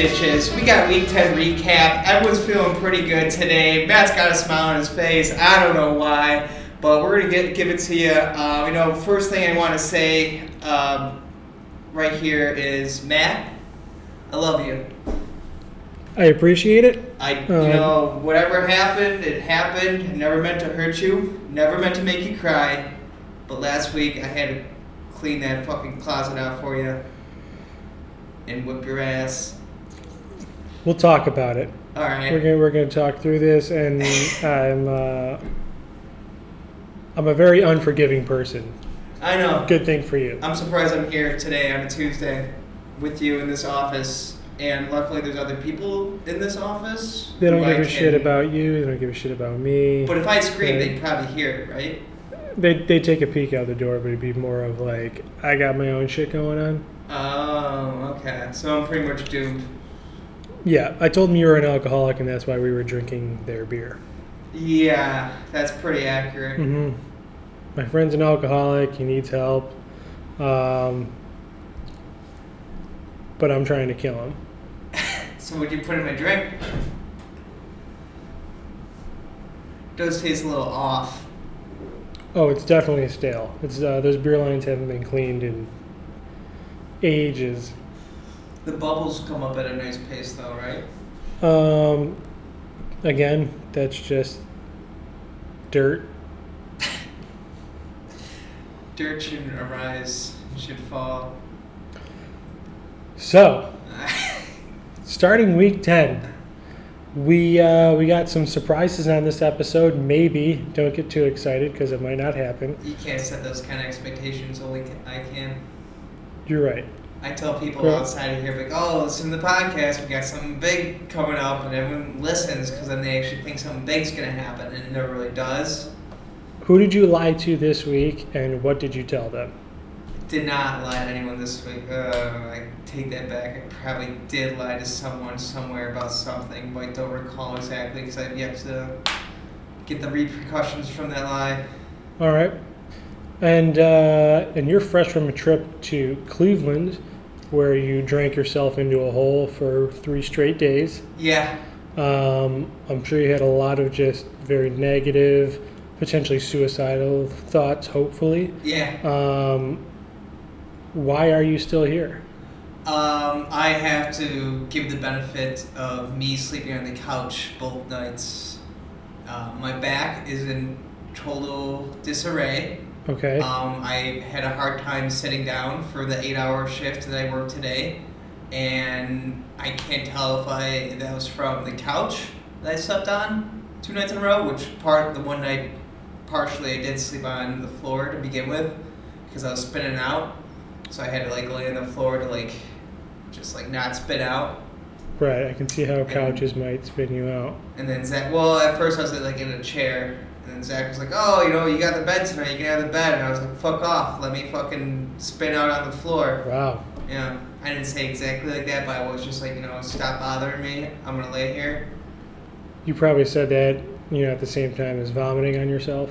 crazy sons of bitches? We got week 10 recap. Everyone's feeling pretty good today. Matt's got a smile on his face. I don't know why, but we're going to get give it to you. Uh, you know, first thing I want to say um, right here is Matt, I love you. I appreciate it. I, you Um, know, whatever happened, it happened. I never meant to hurt you. Never meant to make you cry. But last week I had to clean that fucking closet out for you and whip your ass. We'll talk about it. All right. We're gonna we're gonna talk through this, and I'm uh, I'm a very unforgiving person. I know. Good thing for you. I'm surprised I'm here today on a Tuesday with you in this office, and luckily there's other people in this office. They don't give a shit about you. They don't give a shit about me. But if I scream, Okay. they'd probably hear it, right? They they take a peek out the door, but it'd be more of like I got my own shit going on. Oh, okay. So I'm pretty much doomed. Yeah, I told them you were an alcoholic, and that's why we were drinking their beer. Yeah, that's pretty accurate. hmm My friend's an alcoholic. He needs help. Um, but I'm trying to kill him. So would you put in a drink? Does taste a little off. Oh, it's definitely stale. It's uh, those beer lines haven't been cleaned in ages. The bubbles come up at a nice pace, though, right? Um, again, that's just dirt. Dirt shouldn't arise, should fall. So, starting week ten, we uh, we got some surprises on this episode. Maybe don't get too excited because it might not happen. you can't set those kind of expectations. Only I can. You're right. I tell people outside of here, like, oh, listen to the podcast. We got something big coming up, and everyone listens because then they actually think something big's gonna happen, and it never really does. Who did you lie to this week, and what did you tell them? Did not lie to anyone this week. Uh, I take that back. I probably did lie to someone somewhere about something, but I don't recall exactly because I've yet to get the repercussions from that lie. All right. And uh, and you're fresh from a trip to Cleveland, where you drank yourself into a hole for three straight days. Yeah, Um, I'm sure you had a lot of just very negative, potentially suicidal thoughts. Hopefully, yeah. um, why are you still here? Um, I have to give the benefit of me sleeping on the couch both nights. Uh, my back is in total disarray. Okay. Um, I had a hard time sitting down for the eight-hour shift that I worked today, and I can't tell if I that was from the couch that I slept on two nights in a row. Which part the one night, partially I did sleep on the floor to begin with, because I was spinning out, so I had to like lay on the floor to like, just like not spin out. right. I can see how couches might spin you out. And then Zach, well, at first I was like in a chair, and then Zach was like, "Oh, you know, you got the bed tonight. You can have the bed." And I was like, "Fuck off! Let me fucking spin out on the floor." Wow. Yeah, I didn't say exactly like that, but I was just like, you know, stop bothering me. I'm gonna lay here. You probably said that, you know, at the same time as vomiting on yourself.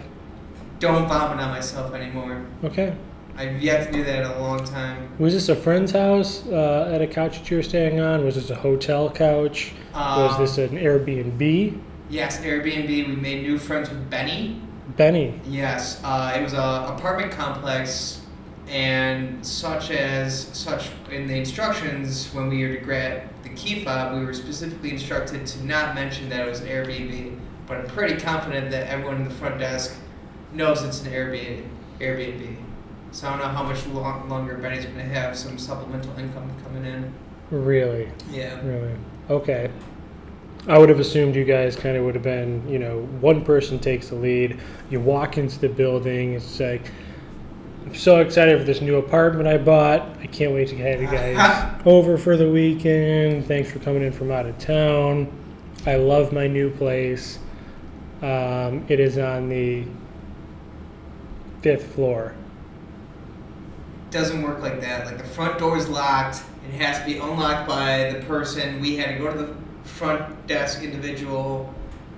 Don't vomit on myself anymore. Okay. I've yet to do that in a long time. Was this a friend's house uh, at a couch that you were staying on? Was this a hotel couch? Was Um, this an Airbnb? Yes, Airbnb. We made new friends with Benny. Benny. Yes, uh, it was a apartment complex, and such as such in the instructions when we were to grab the key fob, we were specifically instructed to not mention that it was an Airbnb. But I'm pretty confident that everyone in the front desk knows it's an Airbnb. Airbnb. So I don't know how much long, longer Benny's going to have some supplemental income coming in. Really? Yeah. Really? Okay. I would have assumed you guys kind of would have been, you know, one person takes the lead. You walk into the building. It's like, I'm so excited for this new apartment I bought. I can't wait to have you guys over for the weekend. Thanks for coming in from out of town. I love my new place. Um, it is on the fifth floor. doesn't work like that. Like the front door is locked. It has to be unlocked by the person. We had to go to the front desk individual,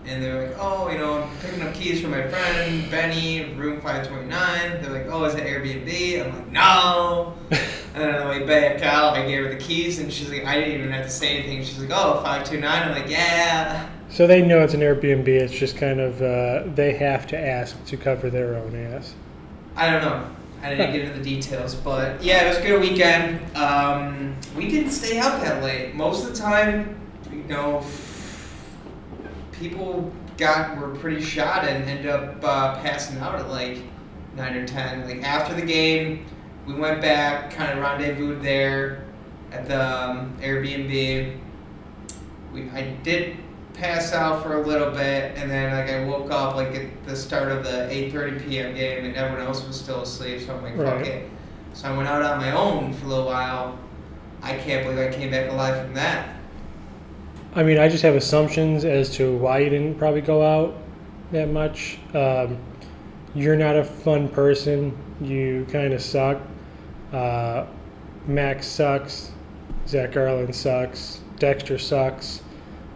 and they're like, "Oh, you know, I'm picking up keys for my friend Benny, room 529." They're like, "Oh, is it Airbnb?" I'm like, "No." And then on the way back out, I gave her the keys, and she's like, I didn't even have to say anything. She's like, oh, 529. I'm like, yeah. So they know it's an Airbnb. It's just kind of uh, they have to ask to cover their own ass. I don't know. I didn't get into the details, but yeah, it was a good weekend. Um, we didn't stay up that late. Most of the time, know, people got were pretty shot and ended up uh, passing out at like nine or ten. Like after the game, we went back, kind of rendezvoused there at the um, Airbnb. We I did pass out for a little bit, and then like I woke up like at the start of the eight thirty p.m. game, and everyone else was still asleep. So I'm like, fuck Right. it. So I went out on my own for a little while. I can't believe I came back alive from that. I mean, I just have assumptions as to why you didn't probably go out that much. Um, you're not a fun person. You kind of suck. Uh, Max sucks. Zach Garland sucks. Dexter sucks.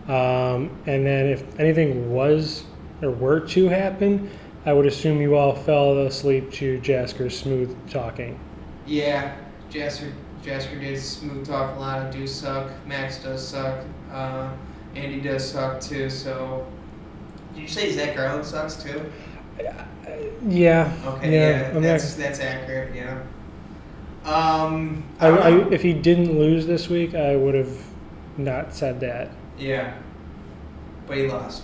Um, and then if anything was or were to happen, I would assume you all fell asleep to Jasker's smooth talking. Yeah, Jasker Jasker did smooth talk a lot. Do suck. Max does suck. Uh, Andy does suck too. So, did you say Zach Garland sucks too? Yeah. Okay, yeah. yeah, that's that's accurate. Yeah. Um, I, don't I, if he didn't lose this week, I would have not said that. yeah, but he lost.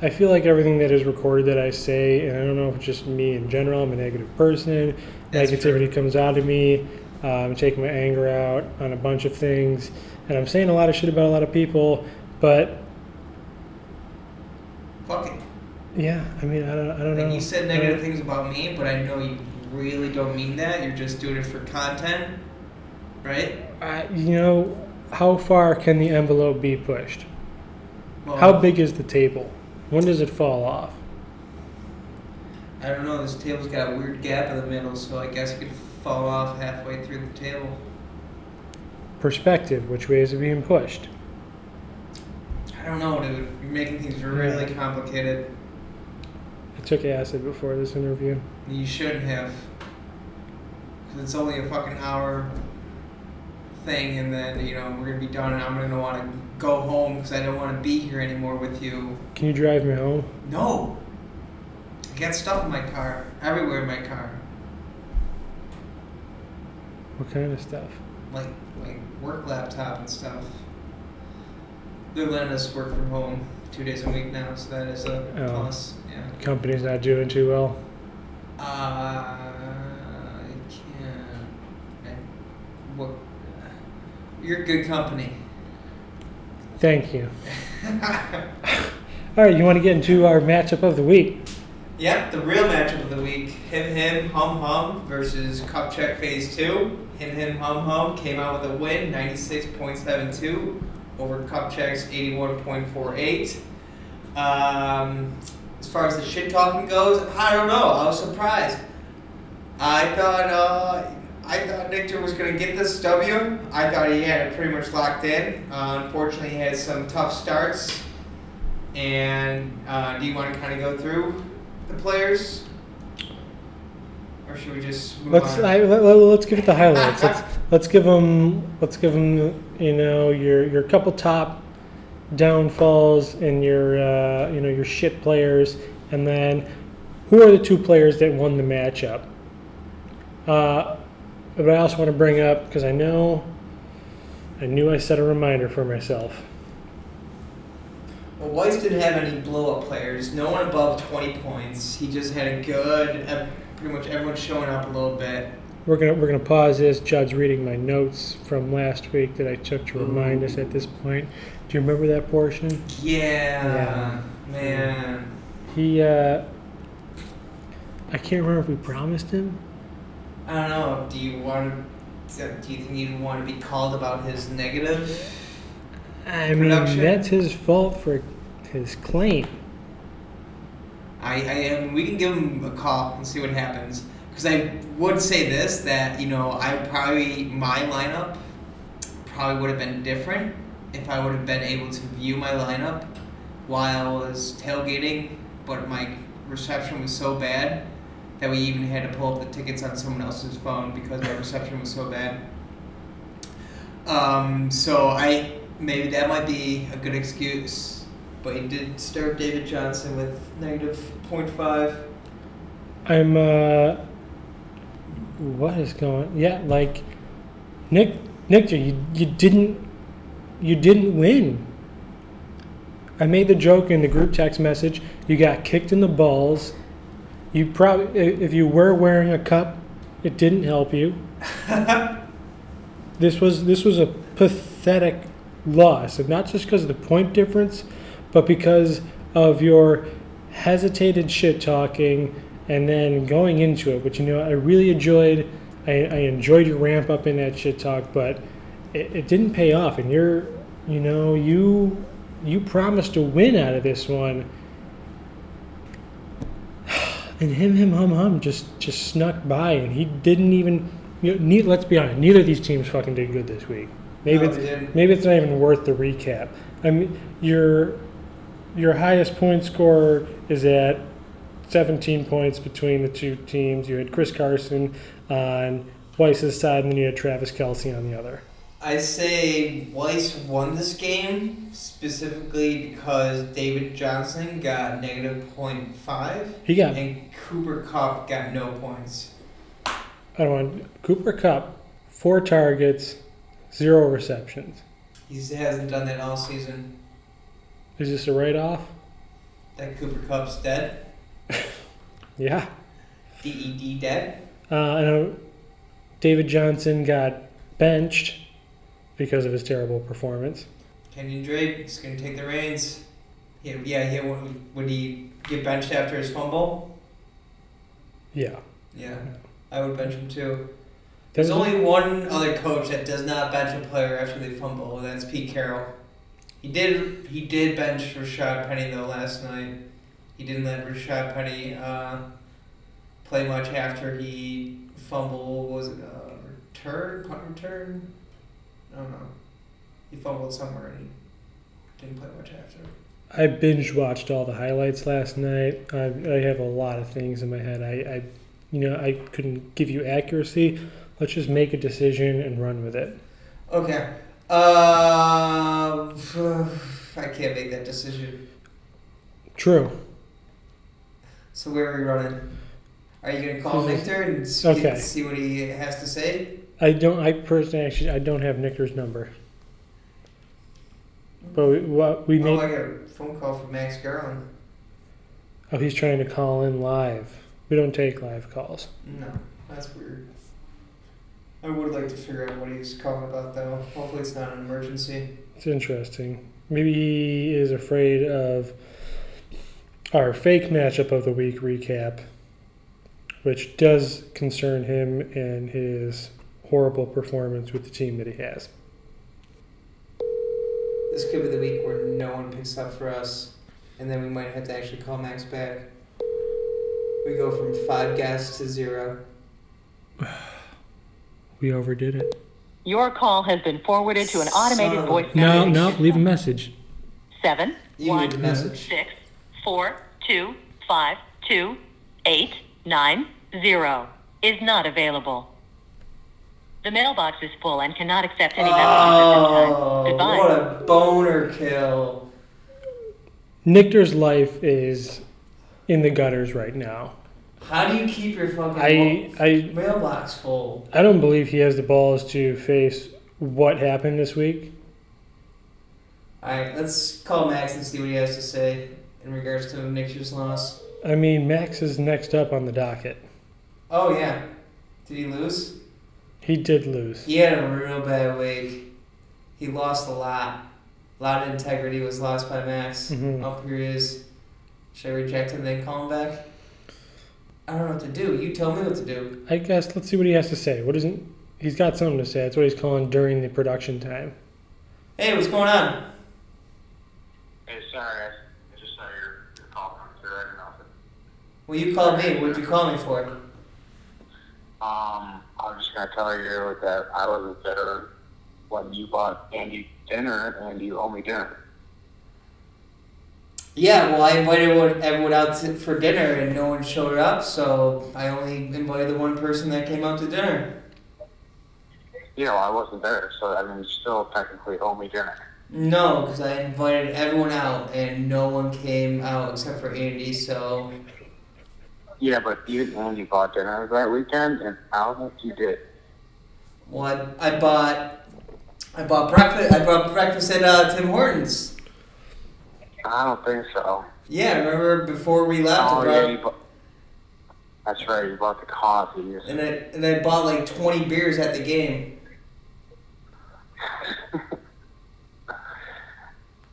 I feel like everything that is recorded that I say, and I don't know if it's just me in general, I'm a negative person. That's Negativity comes out of me. Uh, I'm taking my anger out on a bunch of things, and I'm saying a lot of shit about a lot of people. But Fuck it. yeah, I mean, I don't, I don't Like know. you said negative things about me, but I know you really don't mean that. You're just doing it for content, right? I, you know, how far can the envelope be pushed? Well, How big is the table? When does it fall off? I don't know. This table's got a weird gap in the middle, so I guess it could fall off halfway through the table. Perspective, which way is it being pushed? I don't know, dude. You're making things really complicated. I took acid before this interview. You shouldn't have. Because it's only a fucking hour thing, and then, you know, we're going to be done, and I'm going to want to go home because I don't want to be here anymore with you. Can you drive me home? No! I got stuff in my car. Everywhere in my car. What kind of stuff? Like, like work laptop and stuff. They're letting us work from home two days a week now, so that is a Oh. plus. Yeah. Company's not doing too well. Uh, I can't. I, what? You're good company. Thank you. All right, you want to get into our matchup of the week? yep, the real matchup of the week: Him Him Hum Hum versus Cup Check Phase Two. Him Him Hum Hum came out with a win, ninety-six point seven two, over four eight. Um, as far as the shit talking goes, I don't know. I was surprised. I thought uh, I thought Victor was gonna get this W. I thought he had it pretty much locked in. Uh, unfortunately, he had some tough starts. And uh, do you want to kind of go through the players, or should we just move Let's on? I, let, us give it the highlights. let's let's give them let's give them you know your your couple top downfalls and your uh, you know your shit players, and then who are the two players that won the matchup? Uh, but I also want to bring up because I know I knew I set a reminder for myself. Well, Weiss didn't have any blow up players. No one above 20 points. He just had a good. ev- Pretty much everyone's showing up a little bit. We're gonna we're gonna pause this. Judd's reading my notes from last week that I took to remind us at this point. Do you remember that portion? Yeah, yeah. man. He, uh, I can't remember if we promised him. I don't know. Do you want to? Do you think you want to be called about his negative? I mean, that's his fault for his claim. I, I am. We can give him a call and see what happens. Because I would say this that you know I probably my lineup probably would have been different if I would have been able to view my lineup while I was tailgating, but my reception was so bad that we even had to pull up the tickets on someone else's phone because my reception was so bad. Um, so I maybe that might be a good excuse, but he did start David Johnson with negative 0.5. I'm uh what is going yeah, like Nick Nick you you didn't you didn't win. I made the joke in the group text message. You got kicked in the balls. You probably if you were wearing a cup, it didn't help you. This was this was a pathetic loss, and not just because of the point difference, but because of your hesitated shit talking and then going into it. Which you know I really enjoyed. I, I enjoyed your ramp up in that shit talk, but it, it didn't pay off. And you're you know you you promised to win out of this one. And him, him, hum, hum just just snuck by, and he didn't even. You know, ne- let's be honest. Neither of these teams fucking did good this week. Maybe No, it's maybe it's not even worth the recap. I mean, your your highest point scorer is at 17 points between the two teams. You had Chris Carson on Weiss's side, and then you had Travis Kelce on the other. I say Weiss won this game specifically because David Johnson got negative 0.5 He got and Cooper Kupp got no points. I don't want Cooper Kupp, four targets, zero receptions. He hasn't done that all season. Is this a write off? That Cooper Kupp's dead. Yeah. DED dead. Uh, I know David Johnson got benched because of his terrible performance. Kenyon Drake is going to take the reins. Yeah, yeah, he, would, would he get benched after his fumble? Yeah. Yeah, I would bench him too. There's There's only one other coach that does not bench a player after they fumble, and that's Pete Carroll. He did he did bench Rashad Penny though last night. He didn't let Rashad Penny uh, play much after he fumbled. Was it a return, punt return? I don't know. He fumbled somewhere and he didn't play much after. I binge watched all the highlights last night. I, I have a lot of things in my head. I, I, you know, I couldn't give you accuracy. Let's just make a decision and run with it. Okay. Uh, I can't make that decision. True. So where are we running? Are you gonna call Victor and s- Okay. get- see what he has to say? I don't. I personally actually I don't have Nicker's number. But we, what we oh, made. I got a phone call from Max Garland. Oh, he's trying to call in live. We don't take live calls. No, that's weird. I would like to figure out what he's calling about though. Hopefully it's not an emergency. It's interesting. Maybe he is afraid of our fake matchup of the week recap, which does concern him and his horrible performance with the team that he has. This could be the week where no one picks up for us, and then we might have to actually call Max back. We go from five guests to zero. We overdid it. Your call has been forwarded to an automated Son of a- voice No, message. no, leave a message. Seven You one need the message. six four two five two eight nine zero is not available. The mailbox is full and cannot accept any messages at this time. Goodbye. what a boner kill. Nictor's life is in the gutters right now. How do you keep your fucking I, I, mailbox full? I don't believe he has the balls to face what happened this week. Alright, let's call Max and see what he has to say in regards to Nick's loss. I mean, Max is next up on the docket. Oh, yeah. Did he lose? He did lose. He had a real bad week. He lost a lot. A lot of integrity was lost by Max. Mhm. Oh, here he is. Should I reject him and then call him back? I don't know what to do. You tell me what to do. I guess let's see what he has to say. What isn't? He's got something to say. That's what he's calling during the production time. Hey, what's going on? Hey, sorry, I I just saw your, your call come through. I didn't know if it, Well, you called me. What'd you call me for? um, I was just gonna tell you that I wasn't there when you bought Andy dinner, and you owe me dinner. Yeah, well, I invited everyone- out to, for dinner and no one showed up, so I only invited the one person that came out to dinner. you know, I wasn't there, so I mean, you still technically owe me dinner. No, because I invited everyone out and no one came out except for Andy. So Yeah, but you Andy bought dinner that weekend, and I don't think you did. well, I, I bought I bought breakfast. I bought breakfast at uh, Tim Hortons. I don't think so. Yeah, remember before we left, oh, I Oh, brought, yeah, you bought. That's right, you bought the coffees. and I and I bought like twenty beers at the game.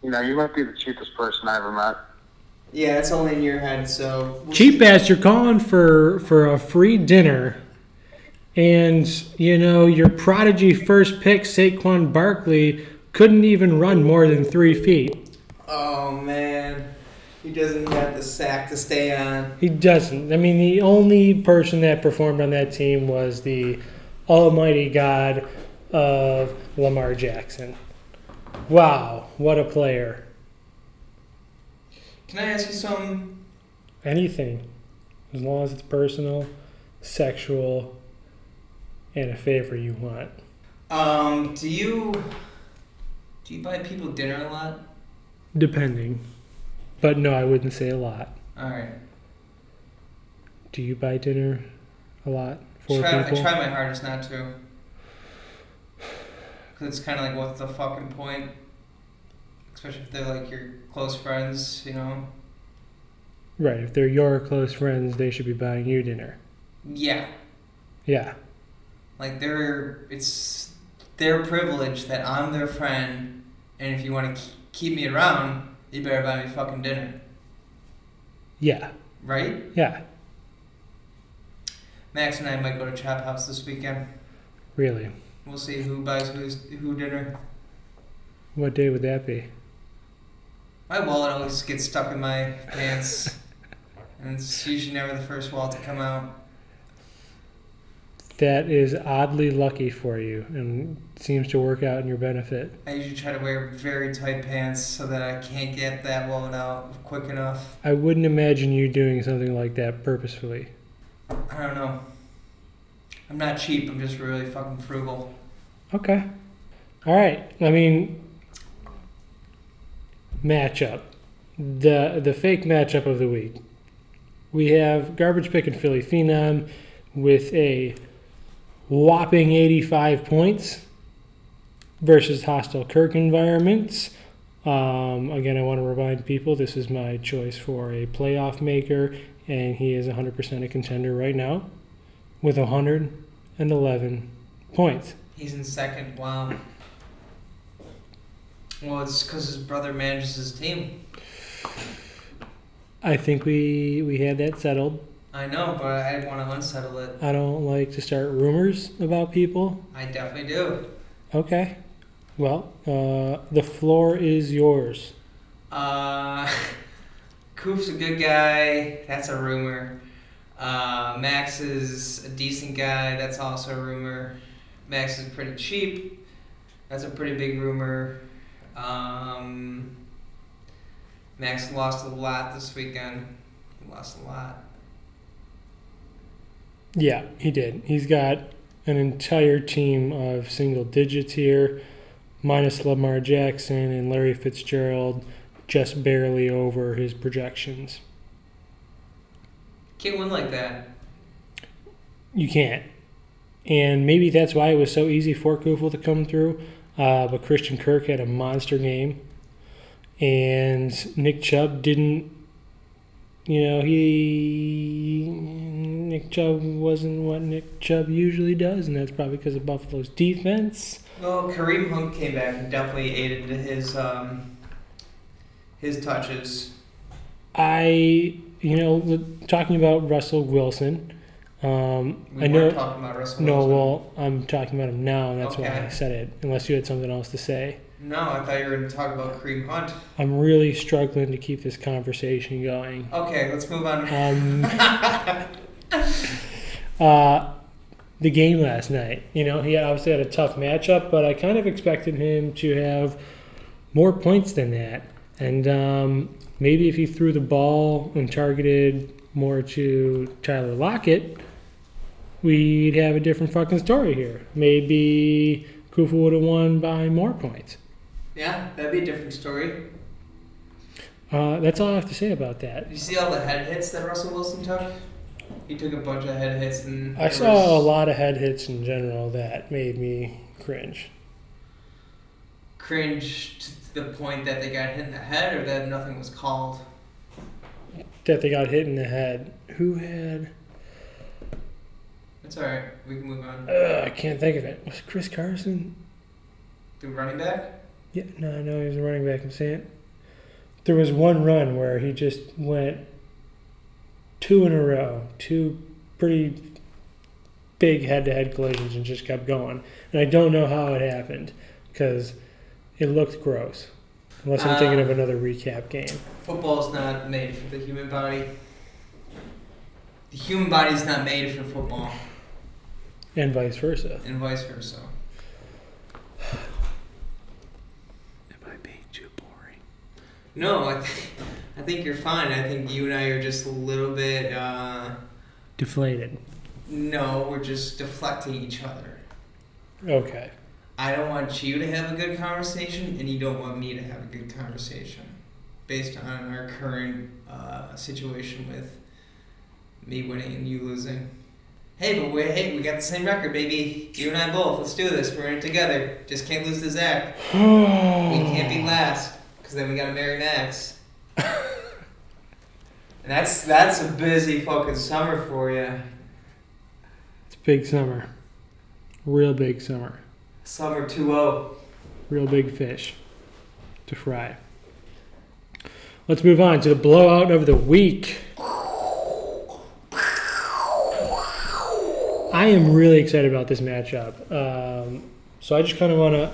You know, you might be the cheapest person I ever met. Yeah, it's only in your head. So we'll Cheap see. ass, you're calling for for a free dinner, and you know your prodigy first pick Saquon Barkley couldn't even run more than three feet. Oh man, he doesn't have the sack to stay on. He doesn't. I mean, the only person that performed on that team was the Almighty God of Lamar Jackson. Wow, what a player! Can I ask you something? Anything, as long as it's personal, sexual, and a favor you want. Um, do you do you buy people dinner a lot? Depending. But no, I wouldn't say a lot. All right. Do you buy dinner a lot for try, people? I try my hardest not to. Cause it's kind of like, what's the fucking point? Especially if they're like your close friends, you know. Right. If they're your close friends, they should be buying you dinner. Yeah, Yeah. like they're it's their privilege that I'm their friend, and if you want to keep me around, you better buy me fucking dinner, Yeah. right? Yeah. Max and I might go to Chop House this weekend. Really. We'll see who buys who's, who dinner. What day would that be? My wallet always gets stuck in my pants, and it's usually never the first wallet to come out. That is oddly lucky for you and seems to work out in your benefit. I usually try to wear very tight pants so that I can't get that wallet out quick enough. I wouldn't imagine you doing something like that purposefully. I don't know. I'm not cheap. I'm just really fucking frugal. Okay. All right. I mean, matchup. The the fake matchup of the week. We have garbage pick and Philly Phenom with a whopping 85 points versus hostile Kirk environments. Um, again, I want to remind people this is my choice for a playoff maker, and he is 100% a contender right now with 111 points. He's in second. Wow. Well, it's because his brother manages his team. I think we we had that settled. I know, but I want to unsettle it. I don't like to start rumors about people. I definitely do. Okay. Well, uh, the floor is yours. Uh, Coop's a good guy. That's a rumor. Uh, Max is a decent guy. That's also a rumor. Max is pretty cheap. That's a pretty big rumor. Um, Max lost a lot this weekend. He lost a lot. Yeah, he did. He's got an entire team of single digits here, minus Lamar Jackson and Larry Fitzgerald, just barely over his projections. Can't win like that. You can't. And maybe that's why it was so easy for Kufel to come through. Uh, but Christian Kirk had a monster game. And Nick Chubb didn't, you know, he. Nick Chubb wasn't what Nick Chubb usually does. And that's probably because of Buffalo's defense. Well, Kareem Hunt came back and definitely aided his um, his touches. I, you know, talking about Russell Wilson. Um, We I know. weren't talking about Russell No, Wilson. well, I'm talking about him now, and that's why I said it. Unless you had something else to say. No, I thought you were going to talk about Kareem Hunt. I'm really struggling to keep this conversation going. Okay, let's move on. Um, uh, the game last night, you know, he obviously had a tough matchup, but I kind of expected him to have more points than that. And um, maybe if he threw the ball and targeted more to Tyler Lockett, we'd have a different fucking story here. Maybe Kufel would have won by more points. Yeah, that'd be a different story. Uh, that's all I have to say about that. You see all the head hits that Russell Wilson took? He took a bunch of head hits and I saw a lot of head hits in general that made me cringe. cringe to the point that they got hit in the head or that nothing was called. That they got hit in the head. Who had? It's alright. We can move on. Uh, I can't think of it. Was it Chris Carson? The running back? Yeah, no, I know he was a running back. I'm saying there was one run where he just went two in a row, two pretty big head-to-head collisions, and just kept going. And I don't know how it happened because it looked gross. Unless I'm thinking of Uh, another recap game. Football's not made for the human body. The human body is not made for football, And vice versa. and vice versa. Am I being too boring? No, I, th- I think you're fine. I think you and I are just a little bit. Uh, Deflated. no, we're just deflecting each other. Okay. I don't want you to have a good conversation, and you don't want me to have a good conversation, based on our current uh, situation with me winning and you losing. Hey, but we hey, we got the same record, baby. You and I both. Let's do this. We're in it together. Just can't lose to Zach. We can't be last, because then we gotta marry Max. And that's that's a busy fucking summer for you. It's big summer. Real big summer. Summer oh. 2-0. Real big fish to fry. Let's move on to the blowout of the week. I am really excited about this matchup. Um, so I just kind of want to,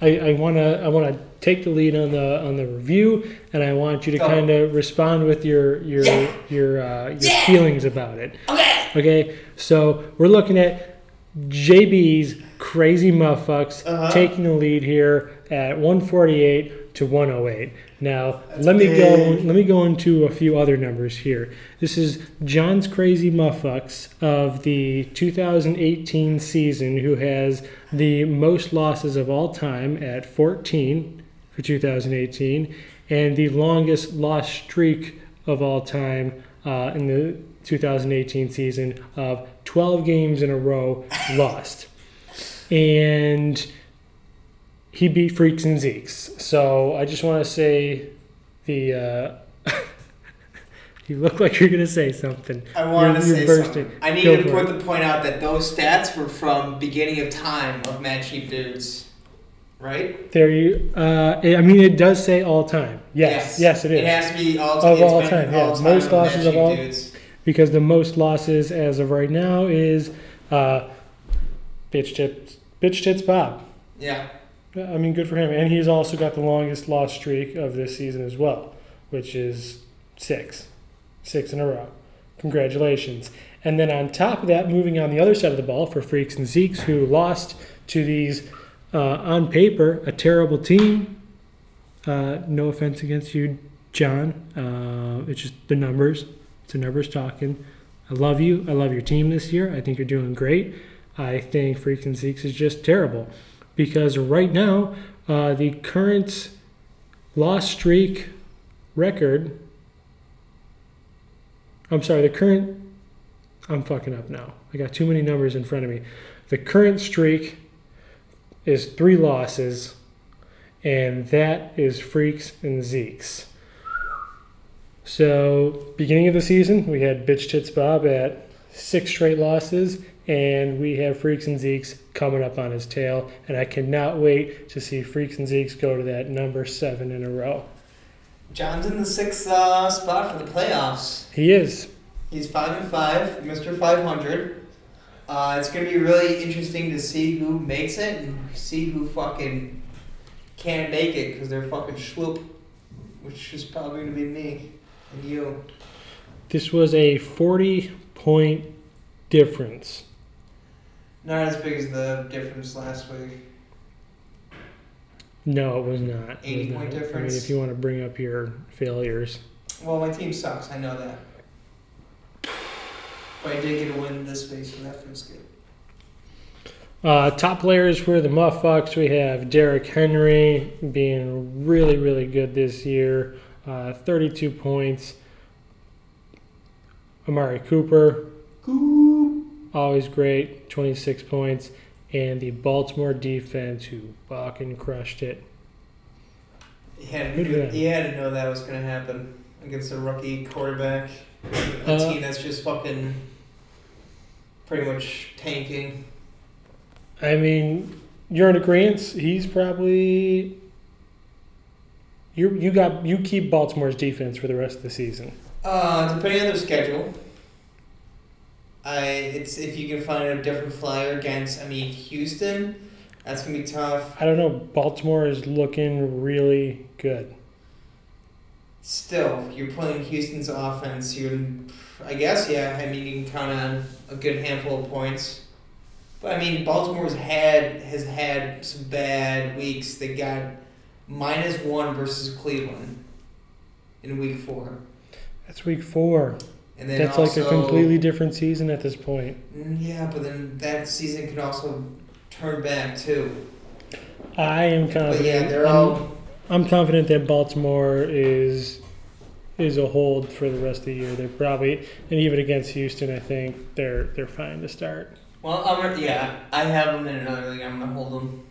I, I want to, I want to take the lead on the on the review, and I want you to kind of respond with your your your uh, your feelings about it. Okay. Okay, so we're looking at JB's crazy muffucks Uh-huh. taking the lead here at 148 to 108. Now That's let me go. Let me go into a few other numbers here. This is John's crazy muffucks of the 2018 season, who has the most losses of all time at 14 for 2018, and the longest lost streak of all time uh, in the 2018 season of 12 games in a row lost. And he beat Freaks and Zeeks. So I just want to say the. Uh, you look like you're going to say something. I You're- to say bursting. something. I need to the point out that those stats were from beginning of time of Mad Cheap Dudes, right? There you. Uh, I mean, it does say all time. Yes, yes, it is. It has to be all time. Of all time, yeah. all time Most losses of all- Dudes. because the most losses as of right now is uh, bitch tits, bitch tits Bob. Yeah. I mean, good for him, and he's also got the longest loss streak of this season as well, which is six, six in a row. Congratulations! And then on top of that, moving on the other side of the ball for Freaks and Zeeks, who lost to these uh, on paper a terrible team. Uh, no offense against you, John. Uh, it's just the numbers. It's the numbers talking. I love you. I love your team this year. I think you're doing great. I think Freaks and Zeeks is just terrible because right now uh, the current loss streak record. I'm sorry, the current. I'm fucking up now. I got too many numbers in front of me. The current streak is three losses, and that is Freaks and Zeeks. So, beginning of the season, we had Bitch Tits Bob at six straight losses, and we have Freaks and Zeeks coming up on his tail. And I cannot wait to see Freaks and Zeeks go to that number seven in a row. John's in the sixth uh, spot for the playoffs. He is. He's five and five, Mr. Five Hundred. Uh, it's gonna be really interesting to see who makes it and see who fucking can't make it because they're fucking schloop, which is probably gonna be me and you. This was a 40 point difference. Not as big as the difference last week. No, it was not. It 80 was point not. I mean, if you want to bring up your failures. Well, my team sucks. I know that. But I did get a win this week, so that feels good. Uh, top players for the Muff Bucks, we have Derrick Henry being really, really good this year. Uh, 32 points. Amari Cooper, always great, 26 points. And the Baltimore defense, who fucking crushed it. You had, Good to, for them. you had to know that was going to happen against a rookie quarterback. A Uh, team that's just fucking pretty much tanking. I mean, you're in agreement. He's probably you. You got you keep Baltimore's defense for the rest of the season. Uh, depending on their schedule, I it's if you can find a different flyer against. I mean, Houston, that's gonna be tough. I don't know. Baltimore is looking really good. Still, you're playing Houston's offense. You're, I guess, yeah. I mean, you can count on a good handful of points. But I mean, Baltimore's had has had some bad weeks. They got minus one versus Cleveland in week four, That's week four. and then That's also, like a completely different season at this point. Mm, Yeah, but then that season can also turn back too. I am confident. But yeah, they're I'm, all. I'm confident that Baltimore is is a hold for the rest of the year. They're probably and even against Houston, I think they're they're fine to start. Well, I'm gonna- yeah. I have them in another league. I'm gonna hold them.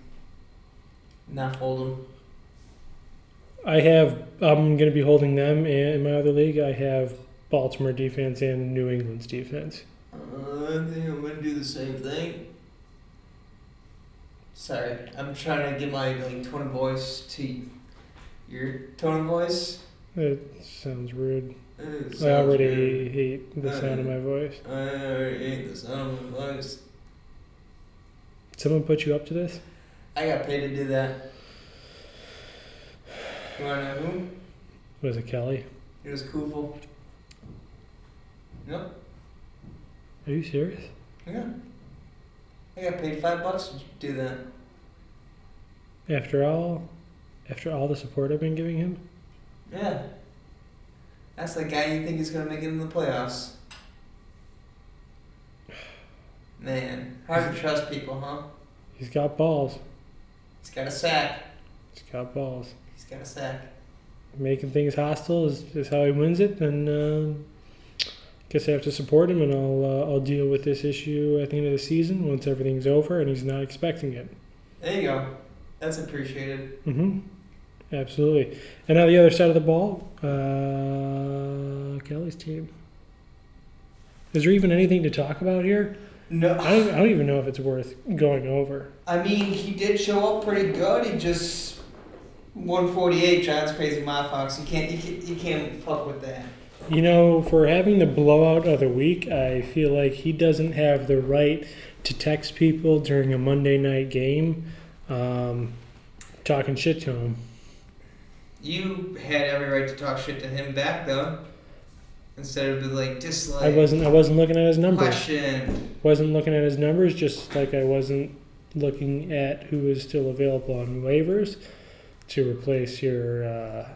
Not fold them. I have. I'm going to be holding them in, in my other league. I have Baltimore defense and New England's defense. Uh, I think I'm gonna do the same thing. Sorry, I'm trying to get my like tone of voice to your tone of voice. It sounds rude. Uh, I already weird. hate the sound of my voice. I already hate the sound of my voice. Someone put you up to this? I got paid to do that. You wanna know who? Was it Kelly? It was Kufel. Yep. Are you serious? Yeah. I got paid five bucks to do that. After all, after all the support I've been giving him, Yeah. That's the guy you think is gonna make it in the playoffs. Man, hard to trust people, huh? he's got balls. He's got a sack. He's got balls. He's got a sack. Making things hostile is, is how he wins it, and um guess I have to support him, and I'll uh, I'll deal with this issue at the end of the season once everything's over, and he's not expecting it. There you go. That's appreciated. Mm-hmm. Absolutely. And now the other side of the ball, uh, Kelly's team. Is there even anything to talk about here? No, I don't, I don't even know if it's worth going over. I mean he did show up pretty good. He just 148 John's crazy muffucks. You can't you can't, you can't fuck with that. You know, for having the blowout of the week, I feel like he doesn't have the right to text people during a Monday night game, um, talking shit to him. You had every right to talk shit to him back though. Instead of like dislike. I wasn't. I wasn't looking at his numbers. Question. wasn't looking at his numbers, just like I wasn't looking at who was still available on waivers to replace your uh,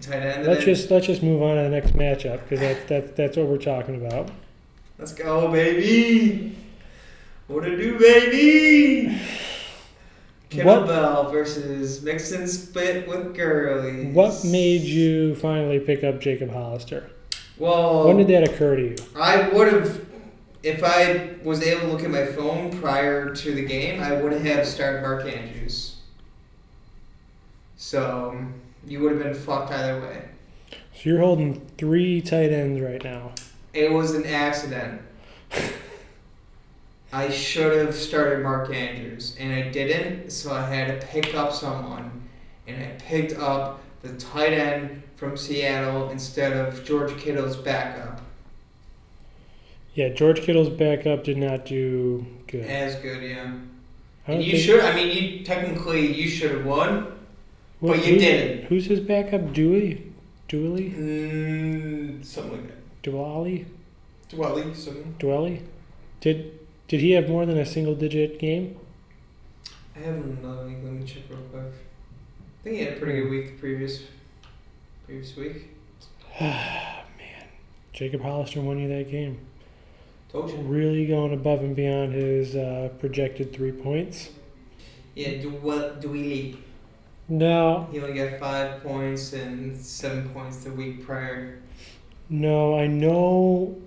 tight end. Let's just let's just move on to the next matchup because that's that's that's what we're talking about. Let's go, baby. What to do, baby? What- Kettlebell versus Mixon split with girlies. What made you finally pick up Jacob Hollister? Well, When did that occur to you? I would have, if I was able to look at my phone prior to the game, I would have started Mark Andrews. So you would have been fucked either way. So you're holding three tight ends right now. It was an accident. I should have started Mark Andrews, and I didn't, so I had to pick up someone. And I picked up the tight end from Seattle instead of George Kittle's backup. Yeah, George Kittle's backup did not do good. As good, yeah. And you should, I mean, you technically, you should have won, What- but you who- didn't. Who's his backup? Dewey? Dooley? Mm, something like that. Duali? Dwelly, something. Dwelly? Did did he have more than a single digit game? I have another link, let me check real quick. I think he had a pretty good week the previous, previous week. Man. Jacob Hollister won you that game. Told you. Really going above and beyond his uh, projected three points. Yeah, do what? Do we? Leave? No, He only got five points and seven points the week prior. no, I know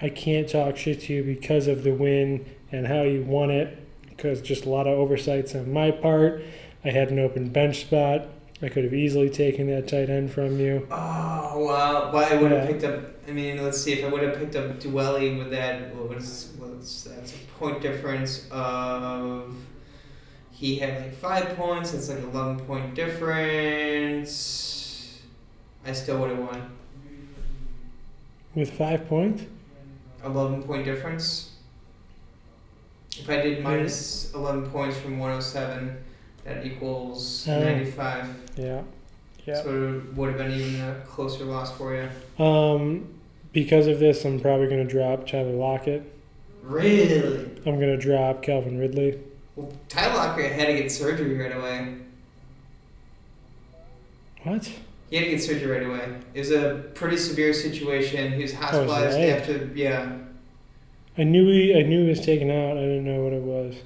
I can't talk shit to you because of the win and how you won it. Because just a lot of oversights on my part. I had an open bench spot. I could have easily taken that tight end from you. Oh wow! Well, I would have Yeah. picked up. I mean, let's see if I would have picked up Dwelley with that. What was what's that's a point difference of. He had like five points. It's like eleven point difference. I still would have won. With five points? Eleven point difference. If I did minus eleven points from one hundred seven, that equals ninety five. Yeah. Yeah. So it would have been even a closer loss for you. Um, because of this, I'm probably going to drop Tyler Lockett. Really? I'm going to drop Calvin Ridley. Well, Tyler Lockett had to get surgery right away. What? He had to get surgery right away. It was a pretty severe situation. He was hospitalized after, yeah. I knew he. I knew he was taken out. I didn't know what it was.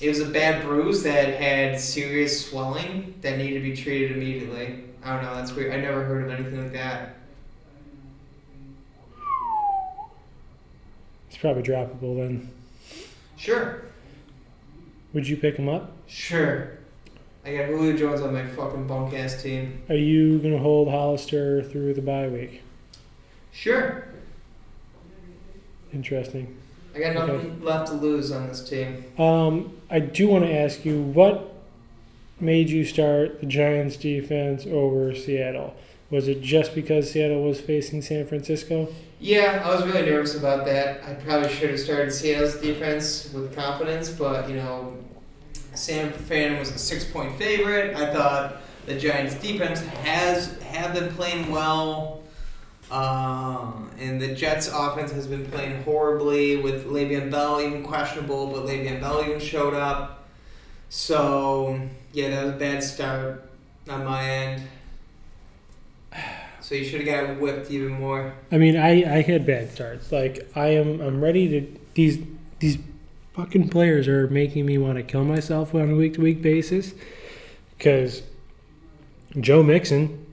It was a bad bruise that had serious swelling that needed to be treated immediately. I don't know. That's weird. I never heard of anything like that. It's probably droppable then. Sure, Would you pick him up? sure. I got Julio Jones on my fucking bunk ass team. Are you going to hold Hollister through the bye week? Sure. Interesting. I got nothing Okay. left to lose on this team. Um, I do want to ask you what made you start the Giants defense over Seattle? Was it just because Seattle was facing San Francisco? Yeah, I was really nervous about that. I probably should have started Seattle's defense with confidence, but you know, San Fran was a six-point favorite. I thought the Giants' defense has have been playing well, um, and the Jets' offense has been playing horribly with Le'Veon Bell even questionable, but Le'Veon Bell even showed up. So yeah, that was a bad start on my end. So you should have got whipped even more. I mean, I, I had bad starts. Like I am I'm ready to these these fucking players are making me want to kill myself on a week to week basis cuz Joe Mixon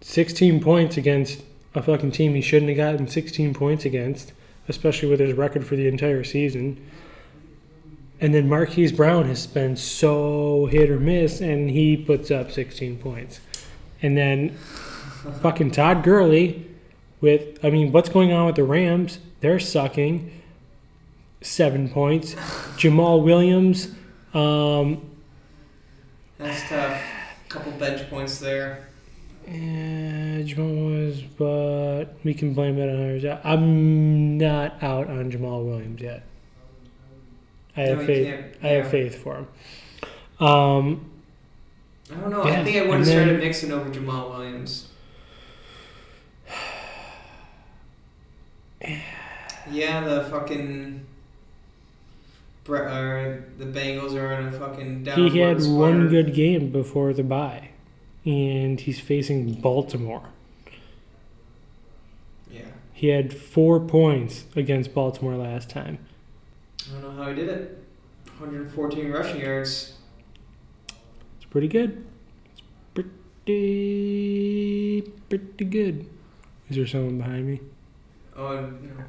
16 points against a fucking team he shouldn't have gotten 16 points against, especially with his record for the entire season. And then Marquise Brown has been so hit or miss and he puts up 16 points. And then fucking Todd Gurley with I mean, what's going on with the Rams? They're sucking. Seven points. Jamaal Williams, um, That's tough. Couple bench points there. eh, Jamaal Williams, but we can blame it on others. I'm not out on Jamaal Williams yet. I have No, faith. can't- I have faith for him. Um, I don't know. Yeah, I think I would have started Mixon over Jamaal Williams. Yeah, the fucking. Or uh, the Bengals are on a fucking downward he had spiral. one good game before the bye, and he's facing Baltimore. Yeah, He had four points against Baltimore last time. I don't know how he did it. 114 rushing yards. It's pretty good. It's pretty pretty good. Is there someone behind me? Oh no,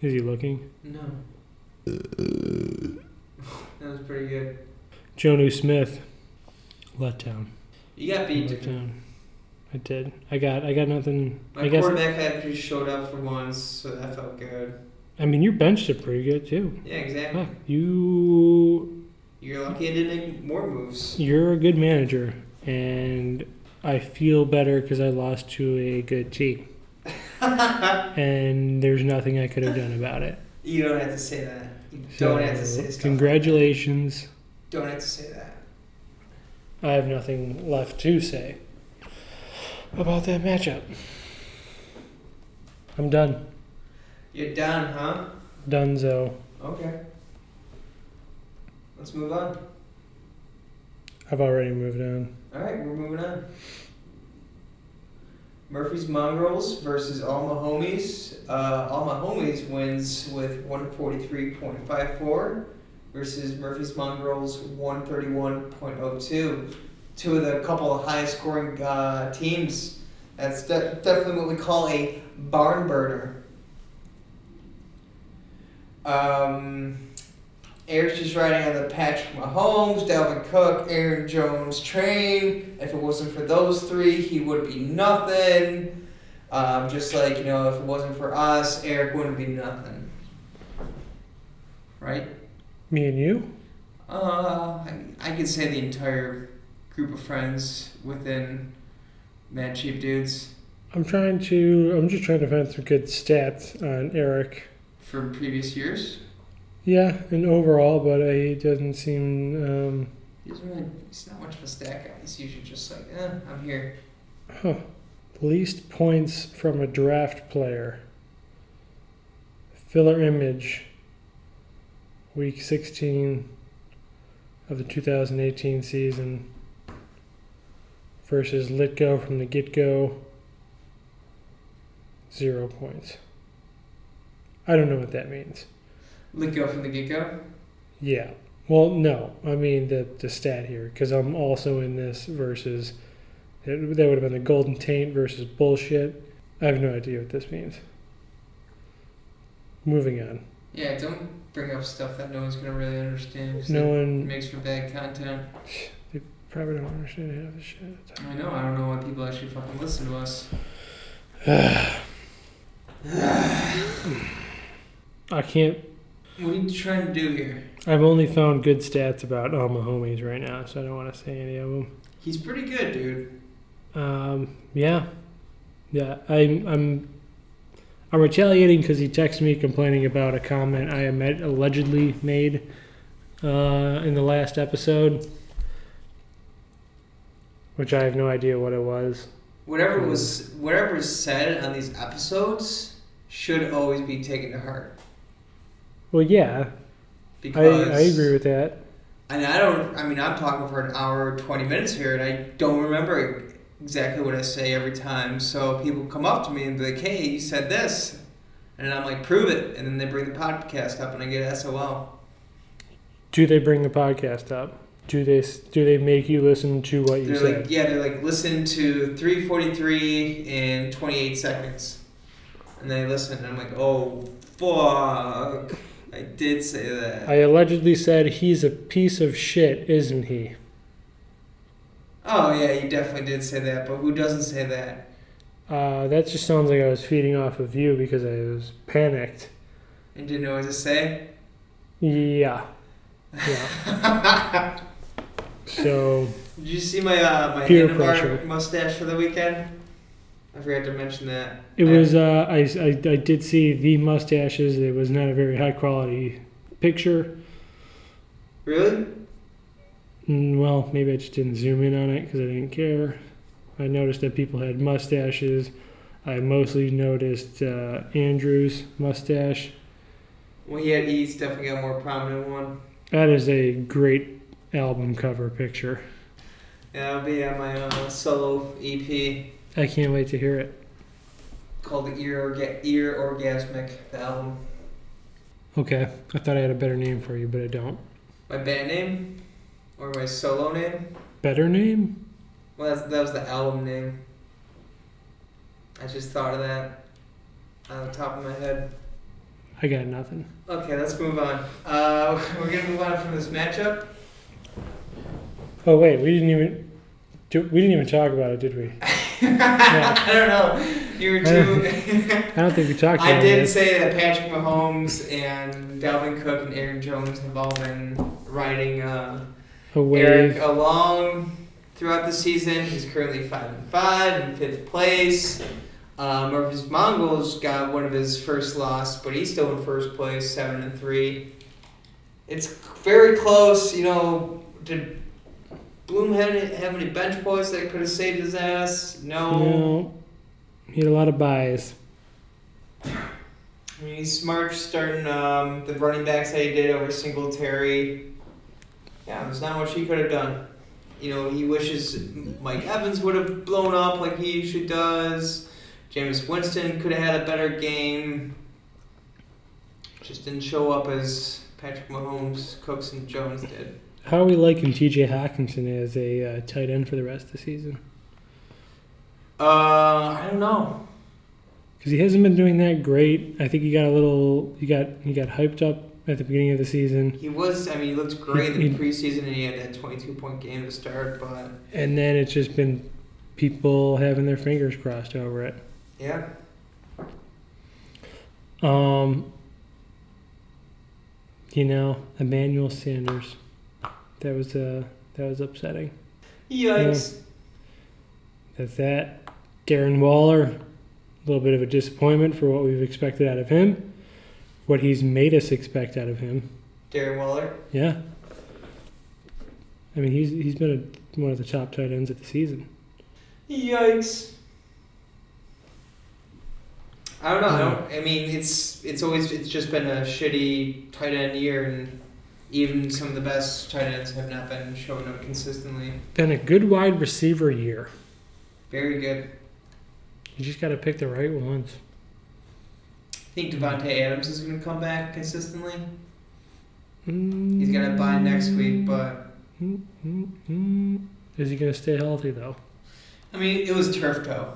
Is he looking? no. That was pretty good. Jonnu Smith. Letdown. You got beat. Letdown. I did. I got I got nothing My I guess quarterback actually showed up for once, so that felt good. I mean you benched it pretty good too. Yeah, exactly. Fuck. You You're lucky I didn't make more moves. you're a good manager and I feel better because I lost to a good team. and there's nothing I could have done about it. You don't have to say that. Don't have to say stuff. Congratulations. Don't have to say that. I have nothing left to say about that matchup. I'm done. You're done, huh? Dunzo. Okay. Let's move on. I've already moved on. All right, we're moving on. Murphy's Mongrels versus All Homies. Uh, All My Homies wins with 143.54 versus Murphy's Mongrels 131.02. Two of the couple of highest scoring uh, teams. That's de- definitely what we call a barn burner. Um, Eric's just riding on the Patrick Mahomes, Dalvin Cook, Aaron Jones train. If it wasn't for those three, he would be nothing. Um, just like, you know, if it wasn't for us, Eric wouldn't be nothing. Right? Me and you? Uh, I, I could say the entire group of friends within Mad Cheap Dudes I'm trying to. I'm just trying to find some good stats on Eric. from previous years. Yeah, and overall, but he doesn't seem. Um, He doesn't really, he's not much of a stack guy. He's usually just like, eh, I'm here. huh. Least points from a draft player. Filler image. Week 16 of the 2018 season versus Litgo from the get go. Zero points. I don't know what that means. Let go from the get go. Yeah. Well, no. I mean the the stat here because I'm also in this versus it, that would have been the golden taint versus bullshit. I have no idea what this means. Moving on. Yeah, don't bring up stuff that no one's gonna really understand. No it one makes for bad content. probably don't understand half the shit. I know. I don't know why people actually fucking listen to us. I can't. What are you trying to do here? I've only found good stats about all my homies right now, so I don't want to say any of them. He's pretty good, dude. Um, yeah, yeah. I'm I'm I'm retaliating because he texted me complaining about a comment I am allegedly made uh, in the last episode, which I have no idea what it was. Whatever was, whatever is said on these episodes should always be taken to heart. Well, yeah, I, Because I agree with that. And I don't. I mean, I'm talking for an hour, twenty minutes here, and I don't remember exactly what I say every time. So people come up to me and be like, "Hey, you said this," and I'm like, "Prove it." And then they bring the podcast up, and I get SOL. Do they bring the podcast up? Do they do they make you listen to what you They're said? like, yeah, they're like, listen to 343 in 28 seconds, and they listen, and I'm like, oh fuck, I did say that. I allegedly said he's a piece of shit, isn't he? oh yeah, you definitely did say that, but who doesn't say that? Uh, that just sounds like I was feeding off of you because I was panicked. And didn't know what to say. Yeah. Yeah. So Did you see my uh, my handlebar pressure. mustache for the weekend? I forgot to mention that. It I- was. Uh, I, I I did see the mustaches. It was not a very high quality picture. really. Mm, Well, maybe I just didn't zoom in on it because I didn't care. I noticed that people had mustaches. I mostly noticed uh, Andrew's mustache. Well, he had he's definitely got a more prominent one. That is a great album cover picture. Yeah, I'll be on my uh, solo EP I can't wait to hear it. Called the Ear Orga- Ear Orgasmic. The album. Okay, I thought I had a better name for you, but I don't. My band name or my solo name? Better name? Well, that's, that was the album name. I just thought of that on the top of my head. I got nothing. Okay, let's move on. Uh, we're gonna move on from this matchup. Oh wait, we didn't even we didn't even talk about it, did we? I don't know. You were too. I don't think we talked about I did it. say that Patrick Mahomes and Dalvin Cook and Aaron Jones have all been riding uh, A wave. Eric along throughout the season. He's currently five and five in fifth place. Uh, Murphy's Mongols got one of his first loss, but he's still in first place, seven and three. It's very close. You know, Bloom had any have any bench boys that could have saved his ass? No. He had a lot of buys. I mean, he's smart starting um, the running backs that he did over Singletary. Yeah, there's not much he could have done. You know, he wishes Mike Evans would have blown up like he usually does. Jameis Winston could have had a better game. Just didn't show up as Patrick Mahomes, Cooks, and Jones did. How are we liking T.J. Hockenson as a uh, tight end for the rest of the season? Uh, I don't know. Because he hasn't been doing that great. I think he got a little. He got he got hyped up at the beginning of the season, He was, I mean, he looked great in the preseason and he had that 22 point game to start, but and then it's just been people having their fingers crossed over it. yeah. Um, you know, Emmanuel Sanders. That was uh that was upsetting. Yikes. That's that. Darren Waller, a little bit of a disappointment for what we've expected out of him. What he's made us expect out of him. Darren Waller. Yeah. I mean, he's he's been a, one of the top tight ends of the season. Yikes. I don't know. I don't. I mean, it's it's always it's just been a shitty tight end year, and even some of the best tight ends have not been showing up consistently. Been a good wide receiver year. Very good. You just got to pick the right ones. I think Davante Adams is going to come back consistently. Mm, He's gonna buy next week, but mm, mm, mm. Is he going to stay healthy though? I mean, it was turf toe.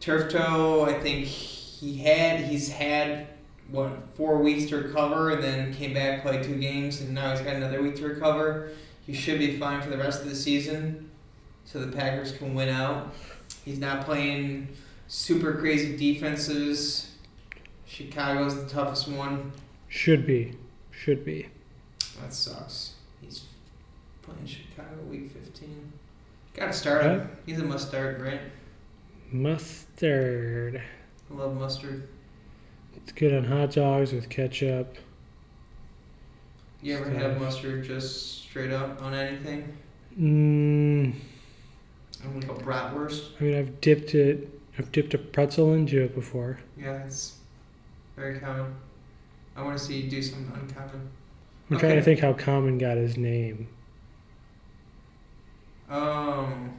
Turf toe. I think he had he's had what four weeks to recover, and then came back, played two games, and now he's got another week to recover. He should be fine for the rest of the season, so the Packers can win out. He's not playing super crazy defenses. Chicago's the toughest one. Should be. Should be. That sucks. He's playing Chicago week fifteen. Gotta start him. He's a must start, right? Mustard. I love mustard. It's good on hot dogs with ketchup. You ever have mustard just straight up on anything? Mm, On like a bratwurst? I mean, I've dipped it. I've dipped a pretzel into it before. Yeah, it's very common. I want to see you do something uncommon. I'm trying to think how Common got his name. Um.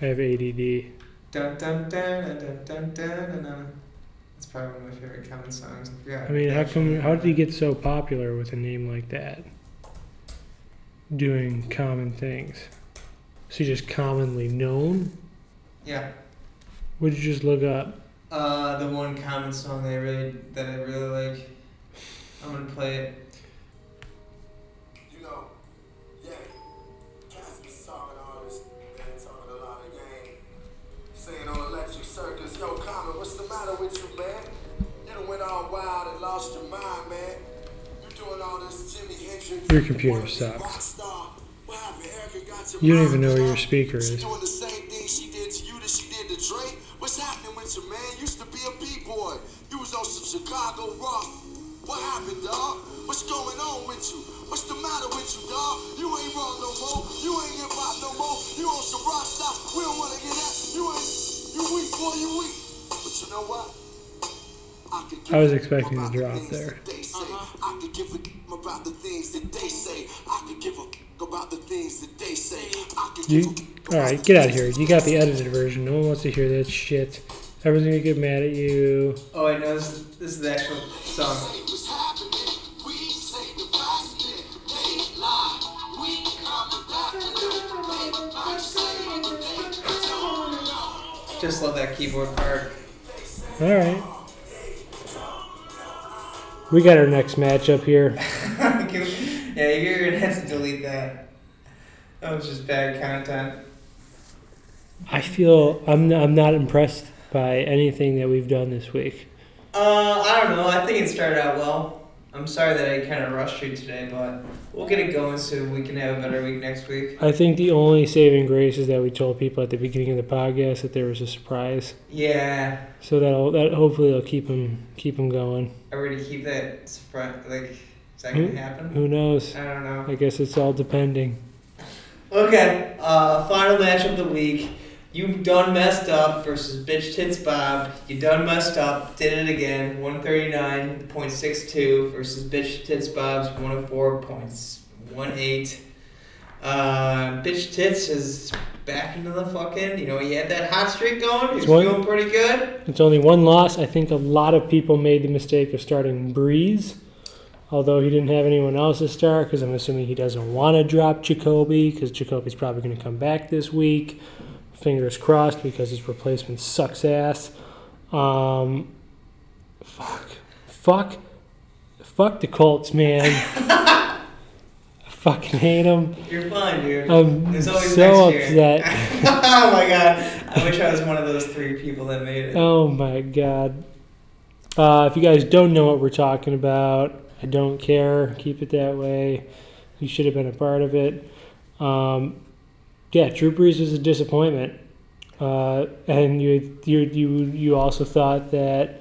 I have ADD. Dun dun dun and dun dun dun dun dun. That's probably one of my favorite common songs. I forgot. I mean, how come? How did he get so popular with a name like that? Doing common things. Is he just commonly known? Yeah. Would you just look up? Uh, the one common song that I really that I really like. I'm gonna play it. Your computer sucks. rock star. What happened? Erica got your You don't even know where your speaker is. doing the same thing she did to you that she did to Dre. What's happening with you, man? Used to be a B-boy. You was on some Chicago rock. What happened, dog? What's going on with you? What's the matter with you, dog? You ain't wrong no more. You ain't hip hop no more. You on some rock stuff. We don't wanna get that. You ain't. You weak, boy. You weak. But you know what? Could give I was expecting about to the drop there. that they say. I could give a about the things that they say. I could give a about the things that they say. I could You, all right, get out of here. You got the edited version. No one wants to hear that shit. Everyone's gonna get mad at you. Oh, I know this. Is, this is the actual song. What's happening? We say the president. We come back to them. They might say what they don't know. Just love that keyboard part. All right. We got our next matchup here. yeah, you're gonna have to delete that. That was just bad content. I feel I'm I'm not impressed by anything that we've done this week. Uh, I don't know. I think it started out well. I'm sorry that I kind of rushed you today, but we'll get it going so we can have a better week next week. I think the only saving grace is that we told people at the beginning of the podcast that there was a surprise. Yeah, So that'll that hopefully it'll keep them keep them going. Are we to keep that surprise? Like, is that Who- gonna happen? Who knows? I don't know. I guess it's all depending. Okay, uh, final match of the week. You done messed up versus Bitch Tits Bob. You done messed up. Did it again. 139.62 versus Bitch Tits Bob's 104.18. Uh, bitch tits is back into the fucking. You know, he had that hot streak going. He was one- feeling pretty good. It's only one loss. I think a lot of people made the mistake of starting Brees, although he didn't have anyone else to start because I'm assuming he doesn't want to drop Jacoby because Jacoby's probably going to come back this week. Fingers crossed because his replacement sucks ass. Um, fuck, fuck, fuck the Colts, man. Fucking hate them. You're fine, dude. I'm There's always so next year. upset. oh my god! I wish I was one of those three people that made it. Oh my god. Uh, if you guys don't know what we're talking about, I don't care. Keep it that way. You should have been a part of it. Um, yeah, Drew Brees was a disappointment, uh, and you you you you also thought that.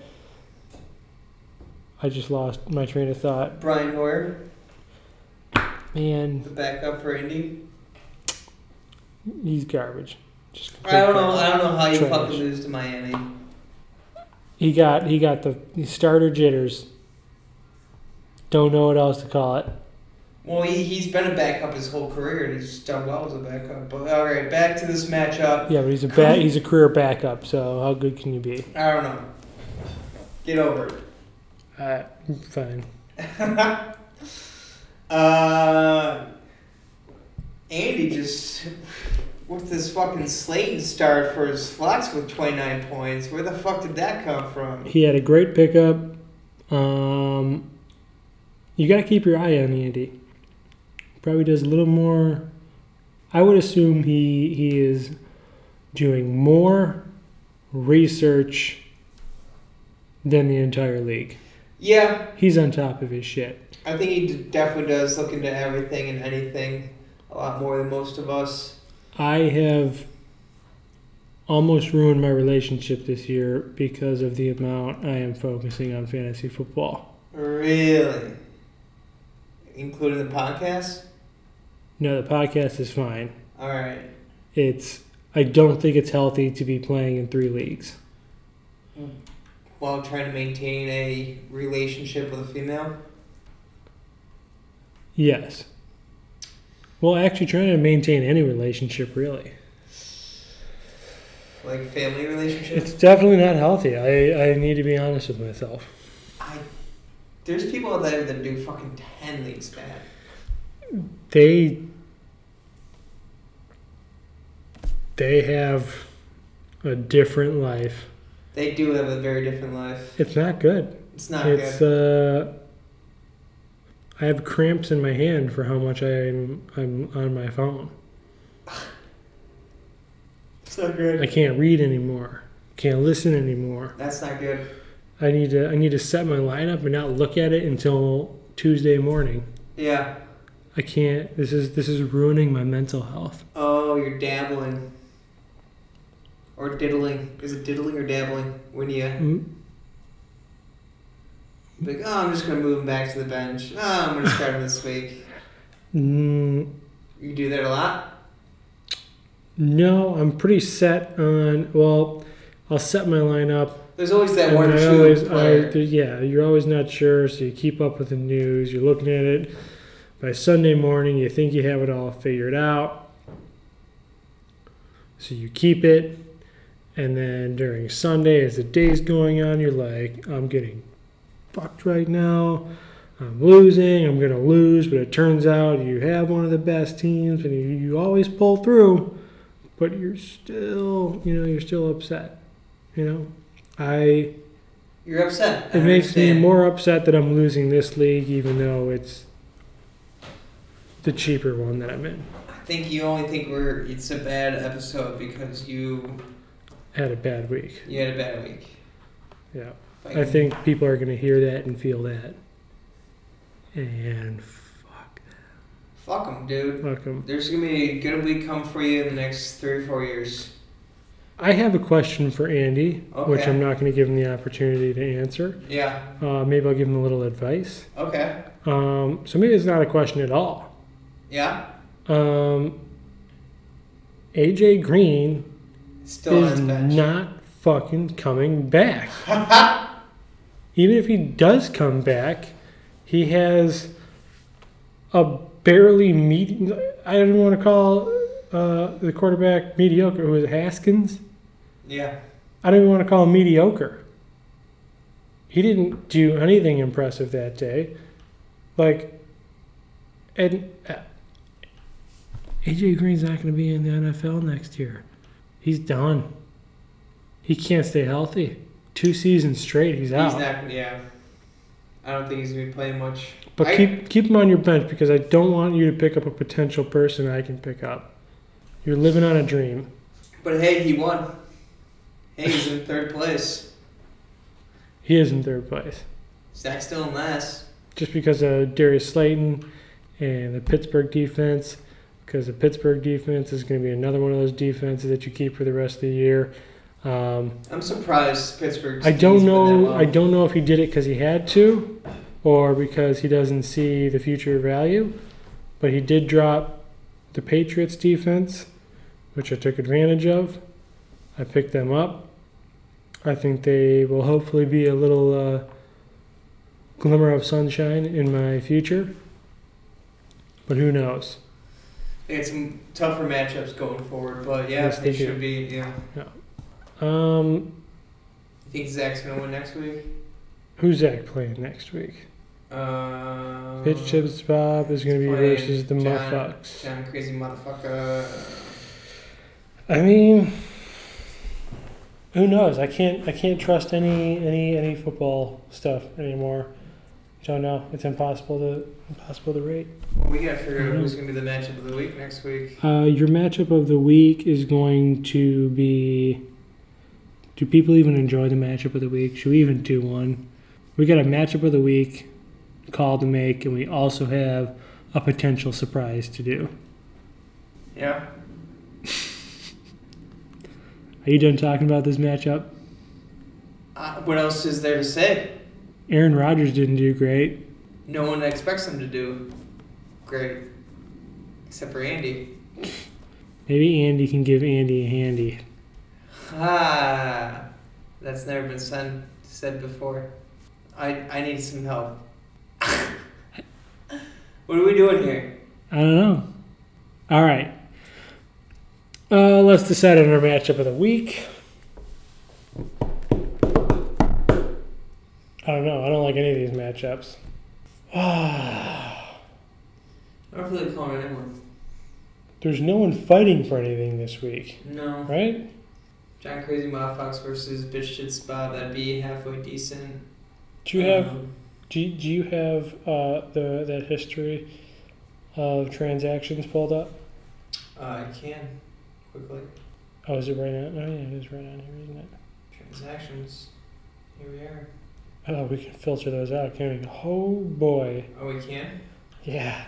I just lost my train of thought. Brian Hoyer, Man, the backup for Indy. he's garbage. Just I don't know. complete I don't know how you Trash. fucking lose to Miami. He got he got the, the starter jitters. Don't know what else to call it. Well, he, he's been a backup his whole career, and he's done well as a backup. But all right, back to this matchup. Yeah, but he's a ba- he's a career backup. So how good can you be? I don't know. Get over it. Uh, fine. uh, Andy just with this fucking Slayton start for his flex with 29 points. Where the fuck did that come from? He had a great pickup. Um, you got to keep your eye on Andy. Probably does a little more. I would assume he he is doing more research than the entire league. Yeah, He's on top of his shit. I think he definitely does look into everything and anything a lot more than most of us. I have almost ruined my relationship this year because of the amount I am focusing on fantasy football. Really? Including the podcast? No, the podcast is fine. All right. It's I don't think it's healthy to be playing in three leagues. While trying to maintain a relationship with a female? Yes. Well, actually, trying to maintain any relationship really. Like family relationship? It's definitely not healthy. I, I need to be honest with myself. I, there's people out there that do fucking 10 leagues bad. They they have a different life. They do have a very different life. It's not good. It's not it's good. uh I have cramps in my hand for how much I'm I'm on my phone. Not good. I can't read anymore. Can't listen anymore. That's not good. I need to I need to set my lineup and not look at it until Tuesday morning. Yeah. I can't this is this is ruining my mental health. Oh, you're dabbling. Or diddling. Is it diddling or dabbling? When you Mm, like, oh, I'm just gonna move him back to the bench. Oh, I'm gonna start him this week. mm, You do that a lot. no, I'm pretty set on well, I'll set my lineup There's always that one or I two always, I, player. there- yeah, you're always not sure, so you keep up with the news. You're looking at it. By Sunday morning, you think you have it all figured out. So you keep it, and then during Sunday, as the day's going on, you're like, I'm getting fucked right now. I'm losing. I'm gonna lose, but it turns out you have one of the best teams, and you, you always pull through. But you're still, you know, you're still upset. You know, I You're upset. I it makes me more upset that I'm losing this league, even though it's the cheaper one that I'm in. I think you only think we're it's a bad episode because you Had a bad week. you had a bad week. Yeah. I think people are going to hear that and feel that. And fuck, Fuck them, dude. fuck 'em. There's gonna be a good week come for you in the next three or four years. I have a question for Andy, which Okay. I'm not going to give him the opportunity to answer. Yeah. Uh, maybe I'll give him a little advice. Okay. Um, so maybe it's not a question at all. Yeah. Um, AJ Green Still on is his bench. not fucking coming back. Even if he does come back, he has a barely med. I don't even want to call uh, the quarterback mediocre. Who it, Haskins? Yeah. I don't even want to call him mediocre. He didn't do anything impressive that day. Like, and uh, AJ Green's not going to be in the NFL next year. He's done. He can't stay healthy. Two seasons straight, he's out. He's not. Yeah. I don't think he's gonna be playing much. but I- keep keep him on your bench because I don't want you to pick up a potential person I can pick up. You're living on a dream. But hey, he won. Hey, he's in third place. He is in third place. Zach's still in last. just because of Darius Slayton and the Pittsburgh defense, because the Pittsburgh defense is going to be another one of those defenses that you keep for the rest of the year. Um, I'm surprised Pittsburgh's. I don't team's been that know. I don't know if he did it because he had to, or because he doesn't see the future value. But he did drop the Patriots defense, which I took advantage of. I picked them up. I think they will hopefully be a little uh, glimmer of sunshine in my future. But who knows? They had some tougher matchups going forward, but yeah, Yes, they, they should be. Yeah. Um, think Zach's gonna win next week? who's Zach playing next week? Uh, Bitch Tits Bob is going to be playing versus the John- Muffucks. John crazy motherfucker. I mean, who knows? I can't. I can't trust any any any football stuff anymore. Don't know. It's impossible to impossible to rate. Well, we gotta figure out who's gonna be the matchup of the week next week. Uh, your matchup of the week is going to be. Do people even enjoy the matchup of the week? Should we even do one? We got a matchup of the week call to make, and we also have a potential surprise to do. Yeah. Are you done talking about this matchup? Uh, what else is there to say? Aaron Rodgers didn't do great. No one expects him to do great, except for Andy. Maybe Andy can give Andy a handy. Ah, that's never been said said before. I I need some help. what are we doing here? I don't know. All right. Uh, let's decide on our matchup of the week. I don't know. I don't like any of these matchups. I don't feel like calling anyone. There's no one fighting for anything this week, No. right? John Crazy Motherfucks versus Bitch Shit Spot. That'd be halfway decent. Do you have Um, do, do you have uh, the that history of transactions pulled up? uh, I can quickly Oh, is it right on? Oh, yeah, it is right on here, isn't it? transactions. Here we are. Oh, we can filter those out, can't we? Oh boy, Oh, we can. yeah,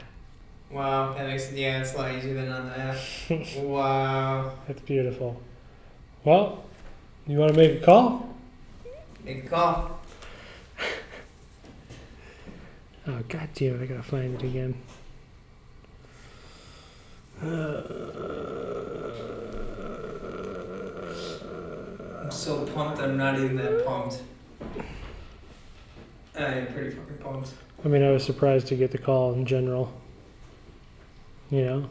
Wow, that makes it yeah, it's a lot easier than on the app. wow. that's beautiful. Well, you want to make a call? Make a call. Oh god damn! it, I gotta find it again. I'm so pumped. I'm not even that pumped. I am pretty fucking pumped. I mean, I was surprised to get the call in general. You know,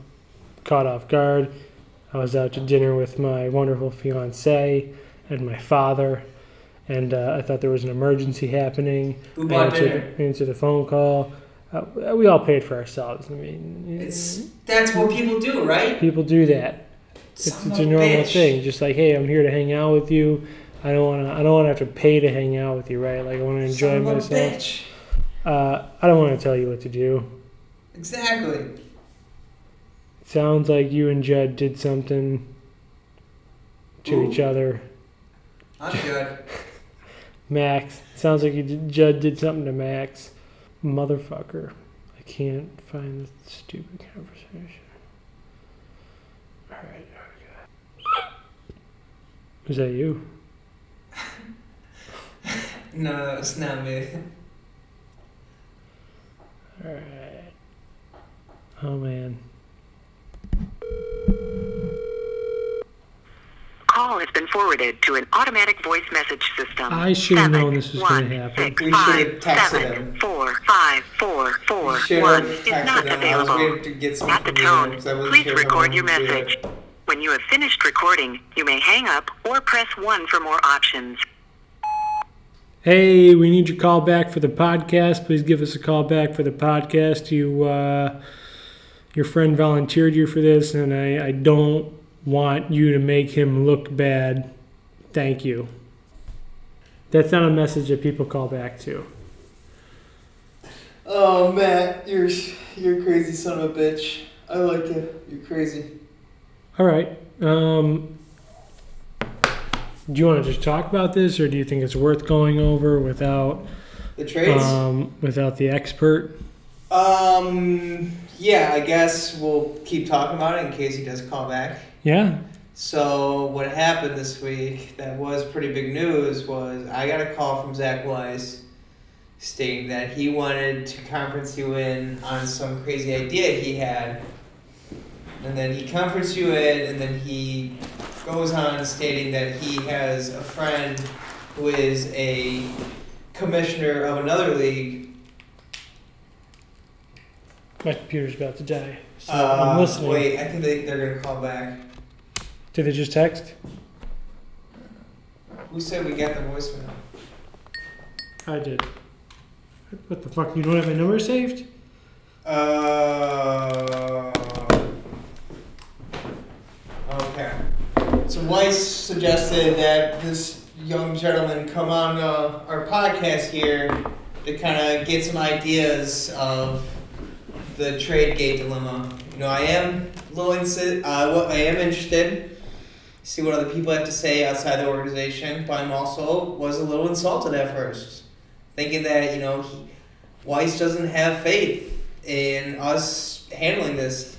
caught off guard. I was out to dinner with my wonderful fiance and my father, and uh, I thought there was an emergency happening. Who I bought answered, dinner? answered the phone call. Uh, we all paid for ourselves. I mean, It's that's what people do, right? people do that. It's, it's a normal bitch. thing. Just like, hey, I'm here to hang out with you. I don't want to. I don't want to have to pay to hang out with you, right? Like, I want to enjoy Son of a myself. bitch. Uh, I don't want to tell you what to do. Exactly. Sounds like you and Judd did something to Ooh. each other. I'm good. Max. Sounds like you did, Judd did something to Max. Motherfucker. I can't find the stupid conversation. Alright, okay. Is that you? No, it's not me. Alright. Oh man. Call has been forwarded to an automatic voice message system. I should have known this was gonna happen. six, We should have texted seven, him. four, five, four, four, Should one have is not him. I was available. to get some At the from you, tone, 'cause I wasn't please sure if I record your message. When you have finished recording, you may hang up or press 1 for more options. Hey, we need your call back for the podcast. Please give us a call back for the podcast. You, uh, your friend volunteered you for this, and I, I don't want you to make him look bad. Thank you. That's not a message that people call back to. Oh Matt, you're you're a crazy son of a bitch. I like you. You're crazy. All right. Um, do you want to just talk about this, or do you think it's worth going over without The trades. um, without the expert? Um, yeah, I guess we'll keep talking about it in case he does call back. Yeah. So what happened this week that was pretty big news was I got a call from Zach Weiss stating that he wanted to conference you in on some crazy idea he had. And then he conferenced you in and then he goes on stating that he has a friend who is a commissioner of another league My computer's about to die. So Uh, I'm listening. Wait, I think they, they're gonna call back. Did they just text? Who said we got the voicemail? I did. What the fuck? You don't have my number saved? Uh. Okay. So Weiss suggested that this young gentleman come on uh, our podcast here to kind of get some ideas of the trade gate dilemma. You know, I am a little insi- uh, what I am interested. See what other people have to say outside the organization, but I'm also was a little insulted at first, thinking that you know he, Weiss doesn't have faith in us handling this.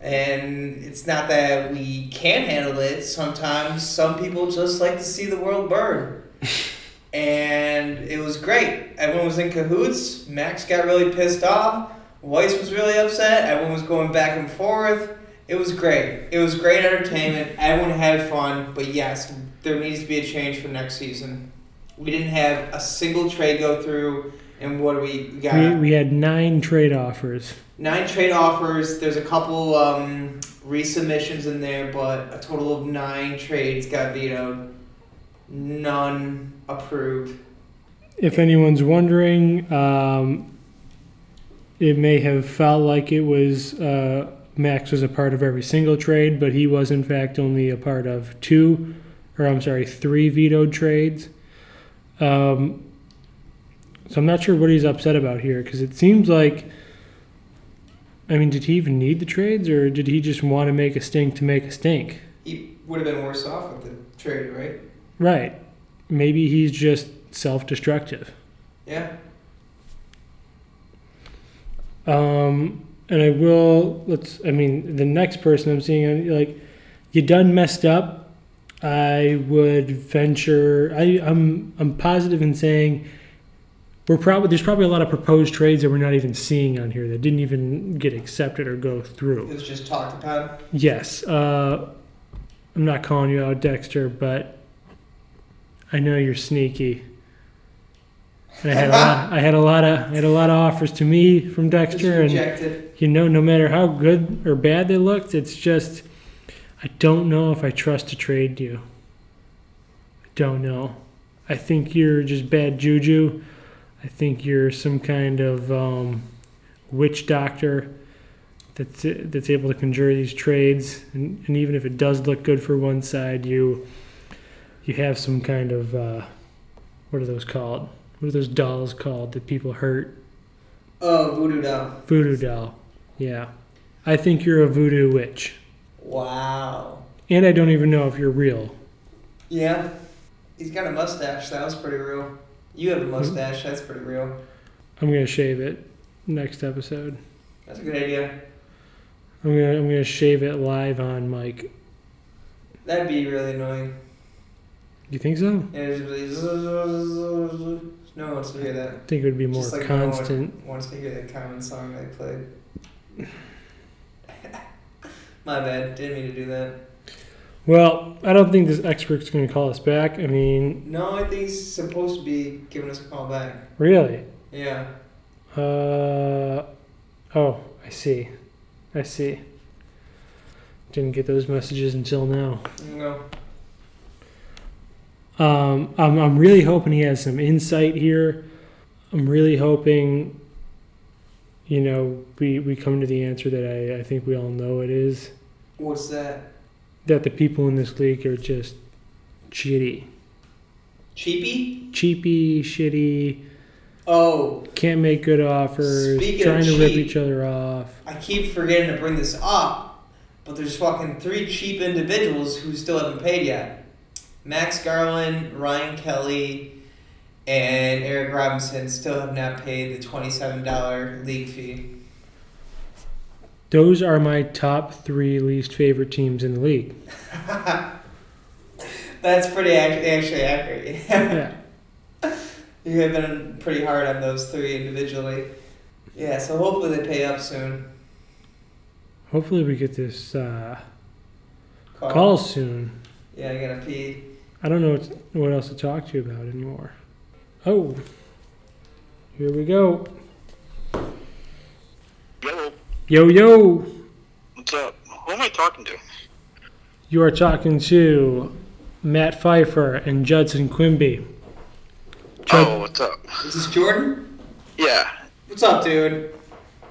And it's not that we can't handle it. Sometimes some people just like to see the world burn. and it was great. Everyone was in cahoots. Max got really pissed off. Weiss was really upset. Everyone was going back and forth. It was great. It was great entertainment. Everyone had fun. But yes, there needs to be a change for next season. We didn't have a single trade go through. And what do we we got? We, we had nine trade offers. nine trade offers. There's a couple um, resubmissions in there, but a total of nine trades got vetoed. None approved. If anyone's wondering, um, it may have felt like it was uh, Max was a part of every single trade, but he was in fact only a part of two, or I'm sorry, three vetoed trades. Um, so I'm not sure what he's upset about here because it seems like. I mean, did he even need the trades, or did he just want to make a stink to make a stink? He would have been worse off with the trade, right? Right. Maybe he's just self-destructive. Yeah. Um, and I will. Let's. I mean, the next person I'm seeing, like, you done messed up. I would venture. I, I'm. I'm positive in saying we're probably there's probably a lot of proposed trades that we're not even seeing on here that didn't even get accepted or go It through. was just talked about. Yes. Uh, I'm not calling you out, Dexter, but I know you're sneaky. And I had a lot. I had a lot of. I had a lot of offers to me from Dexter, and rejected. You know, no matter how good or bad they looked, it's just I don't know if I trust to trade you. I don't know. I think you're just bad juju. I think you're some kind of um, witch doctor that's that's able to conjure these trades, and, and even if it does look good for one side, you you have some kind of uh, what are those called? What are those dolls called that people hurt? Oh, voodoo doll. Voodoo doll. Yeah. I think you're a voodoo witch. Wow. And I don't even know if you're real. Yeah. He's got a mustache. That was pretty real. You have a hmm? mustache. That's pretty real. I'm gonna shave it next episode. That's a good idea. I'm gonna I'm gonna shave it live on mic. That'd be really annoying. You think so? Yeah, it's really no one wants to hear that. I think it would be more Just like no one constant. wants to hear that common song they played. My bad. Didn't mean to do that. Well, I don't think this expert's going to call us back. I mean, No, I think he's supposed to be giving us a call back. really? Yeah. Uh, oh, I see. I see. Didn't get those messages until now. No. Um, I'm, I'm really hoping he has some insight here. I'm really hoping, you know, we, we come to the answer that I, I think we all know it is What's that? that the people in this league are just shitty. Cheapy? Cheapy, shitty, Oh, can't make good offers, Speaking of trying to rip each other off. I keep forgetting to bring this up, but there's fucking three cheap individuals who still haven't paid yet. Max Garland, Ryan Kelly, and Eric Robinson still have not paid the twenty-seven dollar league fee. Those are my top three least favorite teams in the league. That's pretty ac- actually accurate. Yeah. you have been pretty hard on those three individually. Yeah, so hopefully they pay up soon. Hopefully we get this uh, Call. call soon. Yeah, I gotta pee. I don't know what else to talk to you about anymore. Oh, here we go. Yo, Yo, yo. what's up? Who am I talking to? You are talking to Matt Pfeiffer and Judson Quimby. Jud- Oh, what's up? Is this Jordan? Yeah, What's up, dude?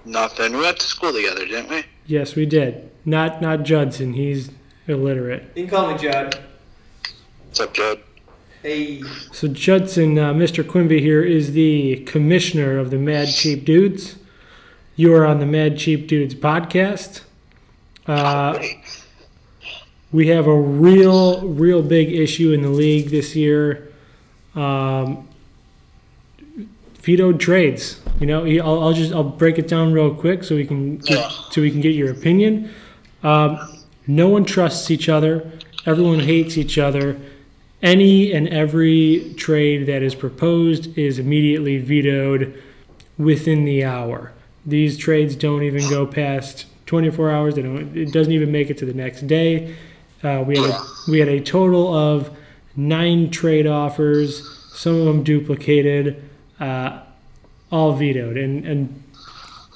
nothing. We went to school together, didn't we? Yes, we did. Not not Judson. He's illiterate. You can call me Judd. What's up, Judd? Hey. So Judson, uh, Mr. Quimby here is the commissioner of the Mad Cheap Dudes. You are on the Mad Cheap Dudes podcast. Uh, we have a real, real big issue in the league this year. Um, vetoed trades. You know, I'll, I'll just I'll break it down real quick so we can get, so we can get your opinion. Um, no one trusts each other. Everyone hates each other. Any and every trade that is proposed is immediately vetoed within the hour. These trades don't even go past 24 hours. They don't. It doesn't even make it to the next day. Uh, we had a, we had a total of nine trade offers. Some of them duplicated, uh, all vetoed, and and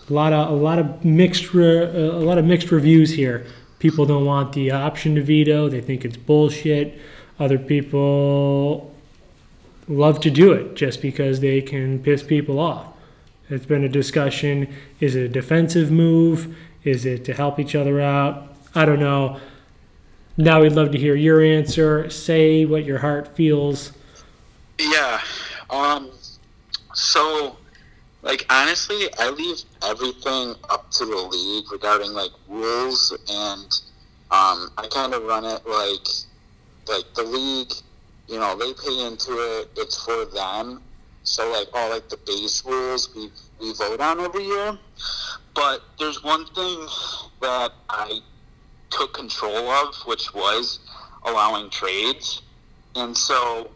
a lot of a lot of mixed re, a lot of mixed reviews here. People don't want the option to veto. They think it's bullshit. Other people love to do it just because they can piss people off. It's been a discussion. Is it a defensive move? Is it to help each other out? I don't know. Now we'd love to hear your answer. Say what your heart feels. Yeah. Um. So, like, honestly, I leave everything up to the league regarding like rules, and um, I kind of run it like, like the league. You know, they pay into it. It's for them. So, like, all like the base rules we we vote on every year. But there's one thing that I took control of, which was allowing trades. And so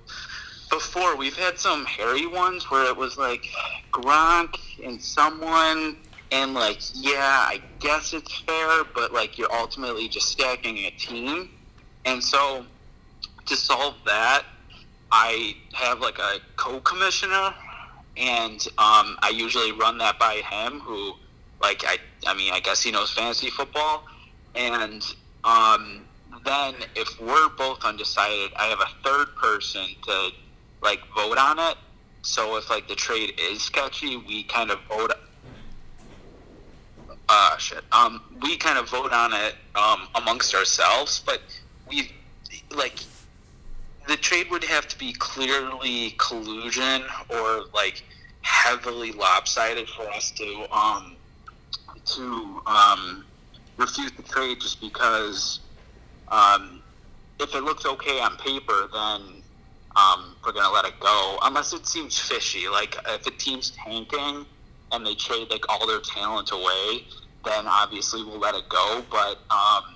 before we've had some hairy ones where it was like Gronk and someone and like yeah, I guess it's fair, but like you're ultimately just stacking a team. And so to solve that, I have like a co-commissioner and um, I usually run that by him who like I I mean I guess he knows fantasy football and um, then if we're both undecided, I have a third person to like vote on it. So if like the trade is sketchy, we kind of vote. Uh, shit. Um, we kind of vote on it um, amongst ourselves, but we like the trade would have to be clearly collusion or like heavily lopsided for us to um to um refute the trade just because um, if it looks okay on paper, then um, we're gonna let it go. Unless it seems fishy, like if a team's tanking and they trade like all their talent away, then obviously we'll let it go. But um,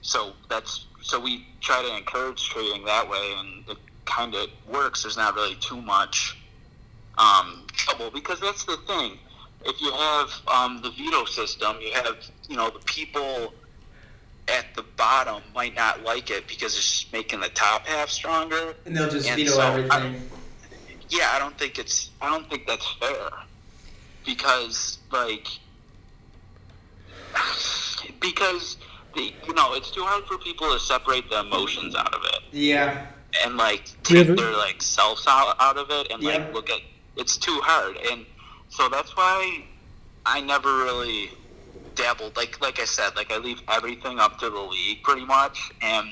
so that's so we try to encourage trading that way, and it kind of works. There's not really too much um, trouble because that's the thing. If you have um, the veto system, you have you know the people at the bottom might not like it because it's just making the top half stronger. And they'll just And veto so, everything. Yeah, I don't think it's. I don't think that's fair because like because the you know it's too hard for people to separate the emotions out of it yeah. and like take their like selves out, out of it and Yeah. like look at it's too hard and so that's why I never really dabbled like like I said like I leave everything up to the league pretty much and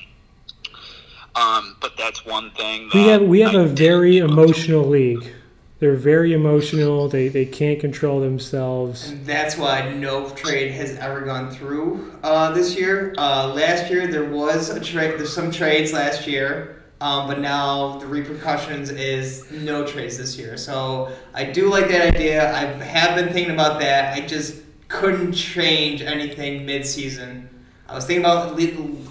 um but that's one thing We have we have I a very emotional league. They're very emotional. They they can't control themselves. And that's why no trade has ever gone through uh, this year. Uh, last year there was a trade. There's some trades last year, um, but now the repercussions is no trades this year. So I do like that idea. I have been thinking about that. I just couldn't change anything mid-season. I was thinking about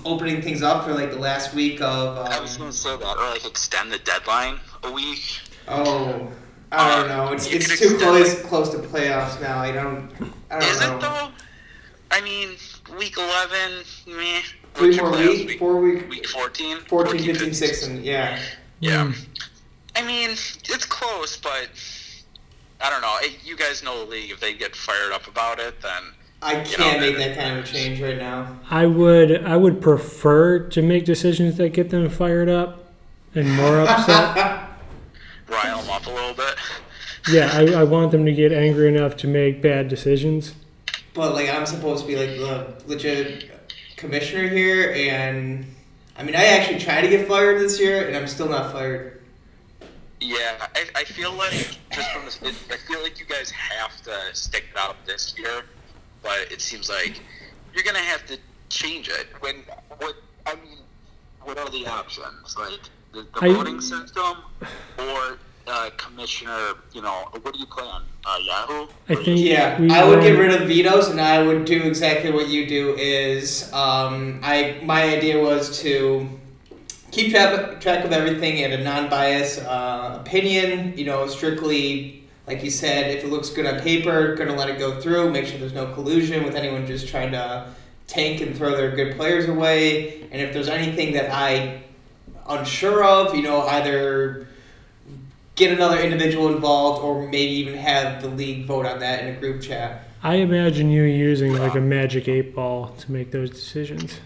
opening things up for like the last week of. I was Um, gonna say that or like extend the deadline a week oh, I don't know. It's it's too extend, close close to playoffs now. I don't. I don't Is know. it though? I mean, week 11, meh. Three more playoffs? weeks, four week, Week 14? 14, 15, 16, yeah. Yeah. Mm. I mean, it's close, but I don't know. You guys know the league. If they get fired up about it, then I can't know, make that kind of change right now. I would I would prefer to make decisions that get them fired up and more upset. rile them up a little bit. yeah, I, I want them to get angry enough to make bad decisions. But like I'm supposed to be like the legit commissioner here, and I mean I actually tried to get fired this year, and I'm still not fired. Yeah, I, I feel like just from this, it, I feel like you guys have to stick it out this year, but it seems like you're gonna have to change it. When what I mean, what are the options? Like the, the I- voting system or uh, commissioner? You know, what do you play on? Uh, Yahoo. I think- Yeah, We I would get rid of vetoes, and I would do exactly what you do. Is um, I my idea was to keep track track of everything in a non-biased uh, opinion. You know, strictly like you said, if it looks good on paper, gonna let it go through. Make sure there's no collusion with anyone just trying to tank and throw their good players away. And if there's anything that I unsure of, you know, either get another individual involved or maybe even have the league vote on that in a group chat. I imagine you using like a magic eight ball to make those decisions.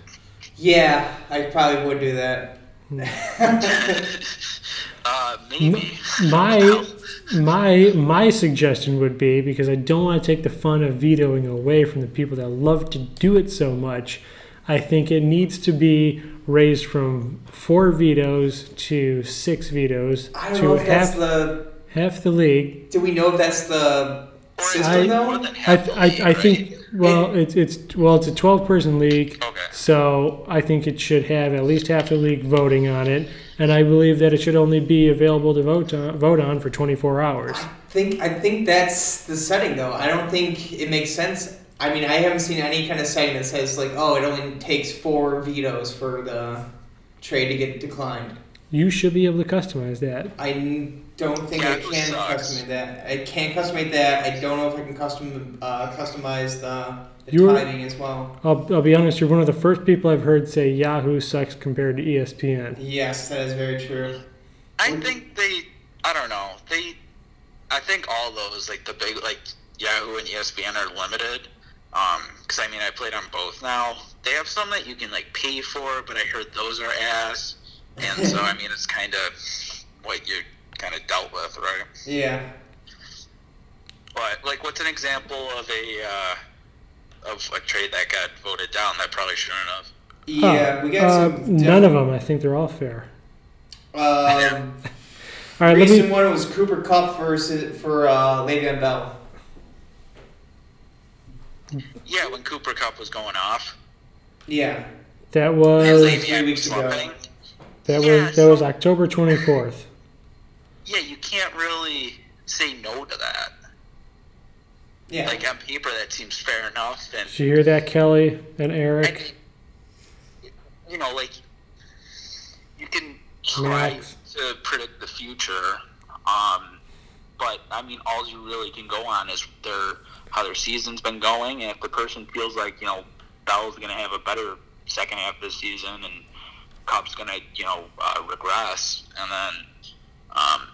Yeah, I probably would do that. Uh, maybe. My my my suggestion would be because I don't want to take the fun of vetoing away from the people that love to do it so much. I think it needs to be raised from four vetoes to six vetoes I don't to know if that's half the. half the league. Do we know if that's the system I- though? more than I, the I, league, I think right? well it's it's well it's a 12 person league Okay. so I think it should have at least half the league voting on it and I believe that it should only be available to vote on, vote on for 24 hours I think I think that's the setting though. I don't think it makes sense. I mean, I haven't seen any kind of setting that says like, oh, it only takes four vetoes for the trade to get declined. you should be able to customize that I don't think Yeah, I can sucks. customize that. I can't customize that. I don't know if I can custom uh, customize the, the You're- timing as well. I'll, I'll be honest you're one of the first people I've heard say Yahoo sucks compared to ESPN Yes, that is very true. I think they. I don't know. They. I think all those like the big like Yahoo and ESPN are limited. Um, because I mean I played on both now. They have some that you can like pay for, but I heard those are ass. And so I mean it's kind of what you're kind of dealt with, right? Yeah. But like, what's an example of a uh, of a trade that got voted down that probably shouldn't have? Yeah, Oh, we got uh, some. none of them I think they're all fair Um, all right let recent me one was Cooper Kupp versus for uh, Le'Veon Bell. Yeah, when Cooper Kupp was going off, Yeah. that That was was- Le'Veon three weeks ago. slumping. that Yeah, was that was October 24th Yeah, you can't really say no to that. Yeah. Like on paper, that seems fair enough, and did you hear that Kelly and Eric mean, you know, like you can try Max. to predict the future, um, but I mean, all you really can go on is their how their season's been going, and if the person feels like you know Bell's going to have a better second half of the season, and Kupp's gonna you know uh, regress, and then um,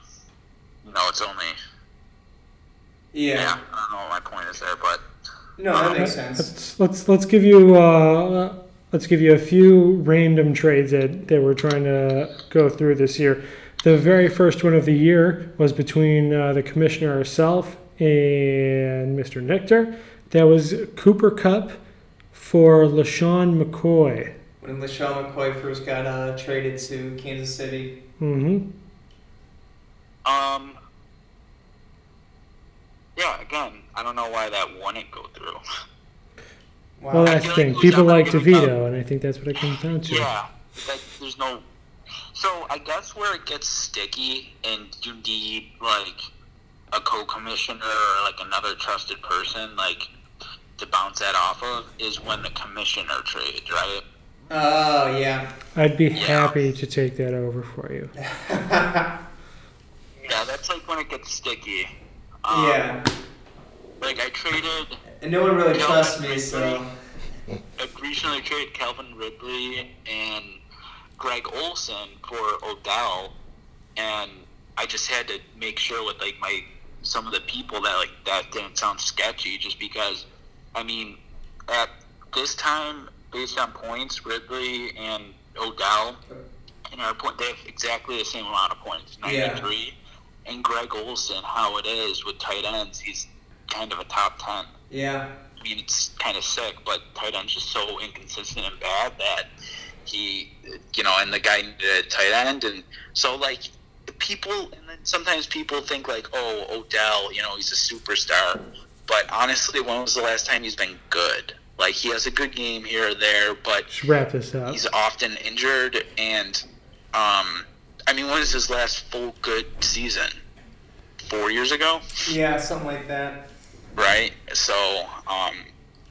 you know it's only Yeah. yeah. I don't know what my point is there, but No, that makes sense. Let's let's let's give you uh, let's give you a few random trades that, that we're trying to go through this year. The very first one of the year was between uh, the commissioner herself and Mr. Nectar. That was Cooper Kupp for LeSean McCoy. When LeSean McCoy first got uh, traded to Kansas City. Mm-hmm. um. Yeah, again, I don't know why that wouldn't go through. Wow. Well, that's the thing. like People like giving up- DeVito, and I think that's what it comes down to. Yeah, that, there's no. So I guess where it gets sticky, and you need like a co-commissioner or like another trusted person, like to bounce that off of, is when the commissioner trades, right? Oh yeah. I'd be Yeah. happy to take that over for you. Yeah, that's like when it gets sticky. Um, yeah. Like I traded, And no one really No, trusts that's me, so. I recently traded Calvin Ridley and Greg Olsen for Odell, and I just had to make sure with like my some of the people that like that didn't sound sketchy, just because I mean at this time, based on points, Ridley and Odell, and our point, they have exactly the same amount of points, Yeah. ninety three. And Greg Olsen, how it is with tight ends, he's kind of a top ten. Yeah. I mean, it's kind of sick, but tight end's just so inconsistent and bad that he, you know, and the guy needed a tight end, and so like people, and then sometimes people think like, oh, Odell, you know, he's a superstar, but honestly, when was the last time he's been good? Like he has a good game here or there, but Let's wrap this up. he's often injured, and um, I mean, when is his last full good season? Four years ago Yeah, something like that. right? So, um,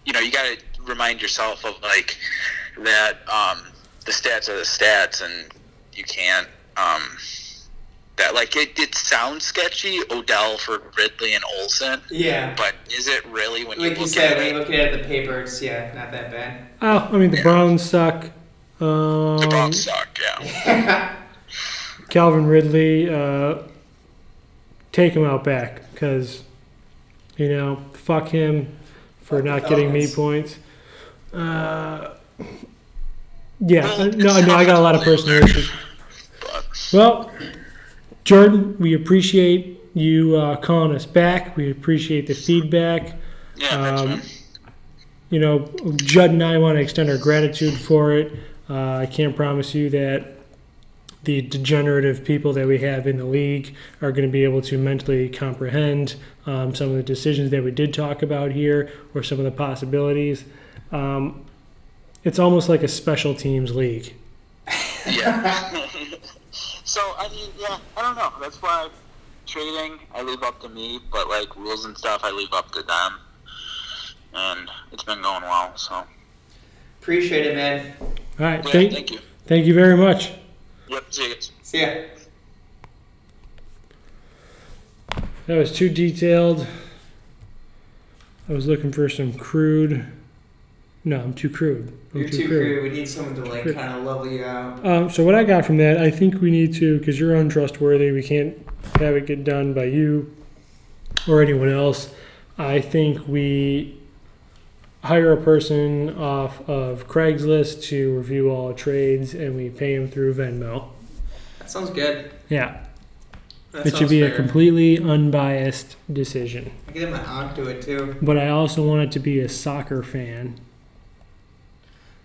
you know, you got to remind yourself of like that. Um, the stats are the stats, and you can't. Um, that like it, it sounds sketchy, Odell for Ridley and Olsen, Yeah. but is it really when Like you look said, at when you look at it, the paper, it's yeah, not that bad. Oh, I mean the Browns suck. Um, the Browns suck, yeah. Calvin Ridley, uh, take him out back because, you know, fuck him for Fuck not getting me points. Uh, yeah, uh, no, no, I got a lot of personal issues. Well, Jordan, we appreciate you uh, calling us back. We appreciate the feedback. yeah, Um, you know, Judd and I want to extend our gratitude for it. Uh, I can't promise you that the degenerative people that we have in the league are going to be able to mentally comprehend um, some of the decisions that we did talk about here or some of the possibilities. Um, it's almost like a special teams league. Yeah. so I mean, yeah, I don't know. That's why trading I leave up to me, but like rules and stuff I leave up to them. And it's been going well, so Appreciate it, man. All right, yeah, thank, thank you. thank you very much. Yep, see you. See ya. That was too detailed. I was looking for some crude. No, I'm too crude. I'm You're too crude. We need someone to like kind of level you out. Um, so what I got from that, I think we need to, because you're untrustworthy. We can't have it get done by you or anyone else. I think we hire a person off of Craigslist to review all trades, and we pay him through Venmo. That sounds good. Yeah, That it should be a completely unbiased decision. I can get my aunt to it too. But I also want it to be a soccer fan.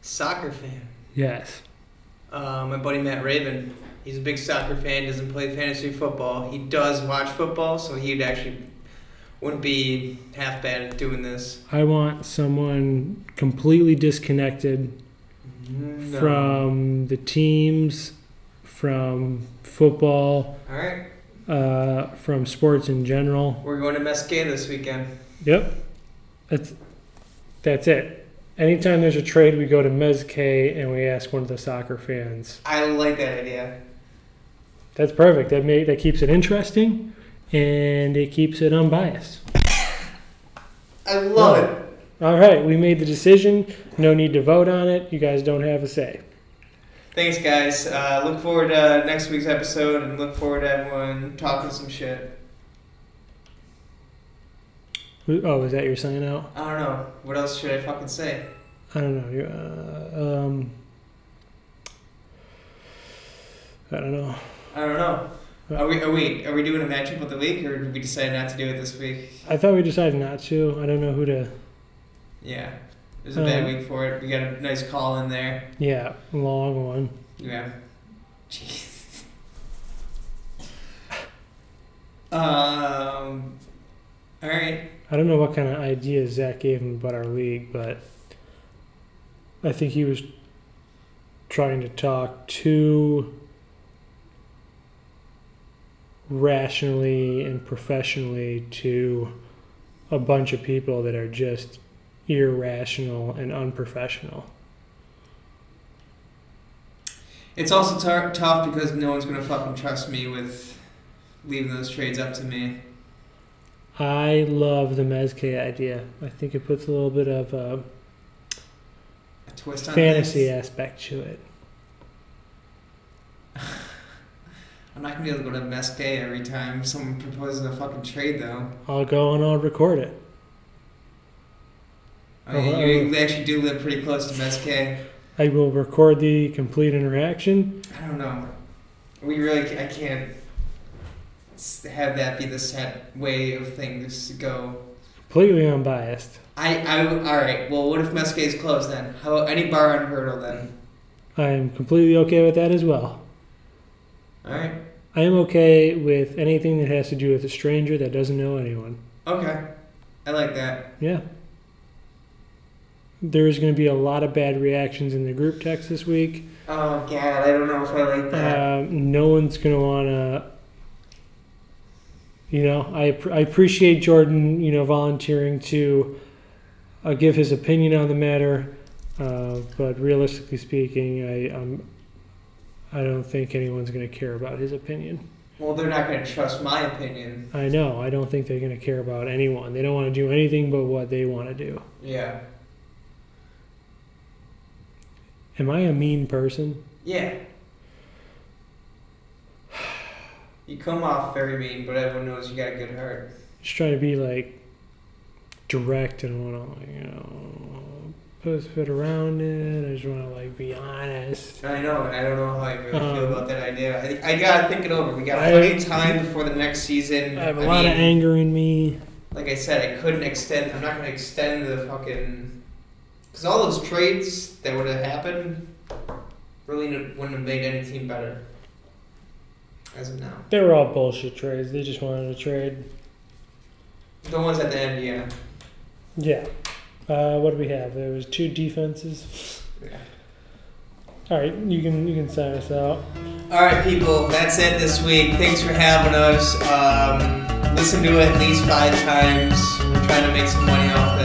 Soccer fan. Yes. Uh, my buddy Matt Raven. He's a big soccer fan. Doesn't play fantasy football. He does watch football, so he'd actually wouldn't be half bad at doing this. I want someone completely disconnected No. from the teams, from football, All right, uh, from sports in general. we're going to Mesquite this weekend. Yep, that's that's it. Anytime there's a trade, we go to Mesquite and we ask one of the soccer fans. I like that idea. That's perfect. That may, that keeps it interesting, and it keeps it unbiased. I love Oh. it. All right, we made the decision. No need to vote on it. You guys don't have a say. Thanks, guys. Uh, look forward to next week's episode and look forward to everyone talking some shit. Oh, is that your sign out? I don't know. What else should I fucking say? I don't know. You- Uh, um, I don't know. I don't know. Are we, are we, are we doing a matchup of the week or did we decide not to do it this week? I thought we decided not to. I don't know who to. Yeah. It was a bad Uh, week for it. We got a nice call in there. Yeah, long one. Yeah. Jeez. Um. All right. I don't know what kind of ideas Zach gave him about our league, but I think he was trying to talk too rationally and professionally to a bunch of people that are just irrational and unprofessional. It's also tough because no one's gonna fucking trust me with leaving those trades up to me. I love the Mesquite idea. I think it puts a little bit of a A twist on fantasy things. aspect to it. I'm not gonna be able to go to Mesquite every time someone proposes a fucking trade, though. I'll go and I'll record it. I mean, Oh, you actually do live pretty close to Mesquite. I will record the complete interaction. I don't know. We really, I can't have that be the set way of things to go. Completely unbiased. I, I, all right. Well, what if Mesquite is closed then? How about any bar on Hurdle then? I'm completely okay with that as well. All right. I am okay with anything that has to do with a stranger that doesn't know anyone. Okay. I like that. Yeah. There's going to be a lot of bad reactions in the group text this week. Oh God, I don't know if I like that. Um, no one's going to want to. You know, I, I appreciate Jordan, you know, volunteering to uh, give his opinion on the matter, uh, but realistically speaking, I um, I don't think anyone's going to care about his opinion. well, they're not going to trust my opinion. I know. I don't think they're going to care about anyone. They don't want to do anything but what they want to do. Yeah. Am I a mean person? Yeah. You come off very mean, but everyone knows you got a good heart. Just trying to be like direct and want to, you know, put a bit around it. I just want to like be honest. I know, and I don't know how I really Um, feel about that idea. I, I gotta think it over. We got plenty of time before the next season. I have a I lot of anger in me. Like I said, I couldn't extend. I'm not gonna extend the fucking. Because all those trades that would have happened really wouldn't have made any team better. As of now. They were all bullshit trades. They just wanted to trade. The ones at the end, yeah. Yeah. Uh, what do we have? There was two defenses. yeah. All right, you can you can sign us out. All right, people, that's it this week. Thanks for having us. Um, listen to it at least five times. We're trying to make some money off.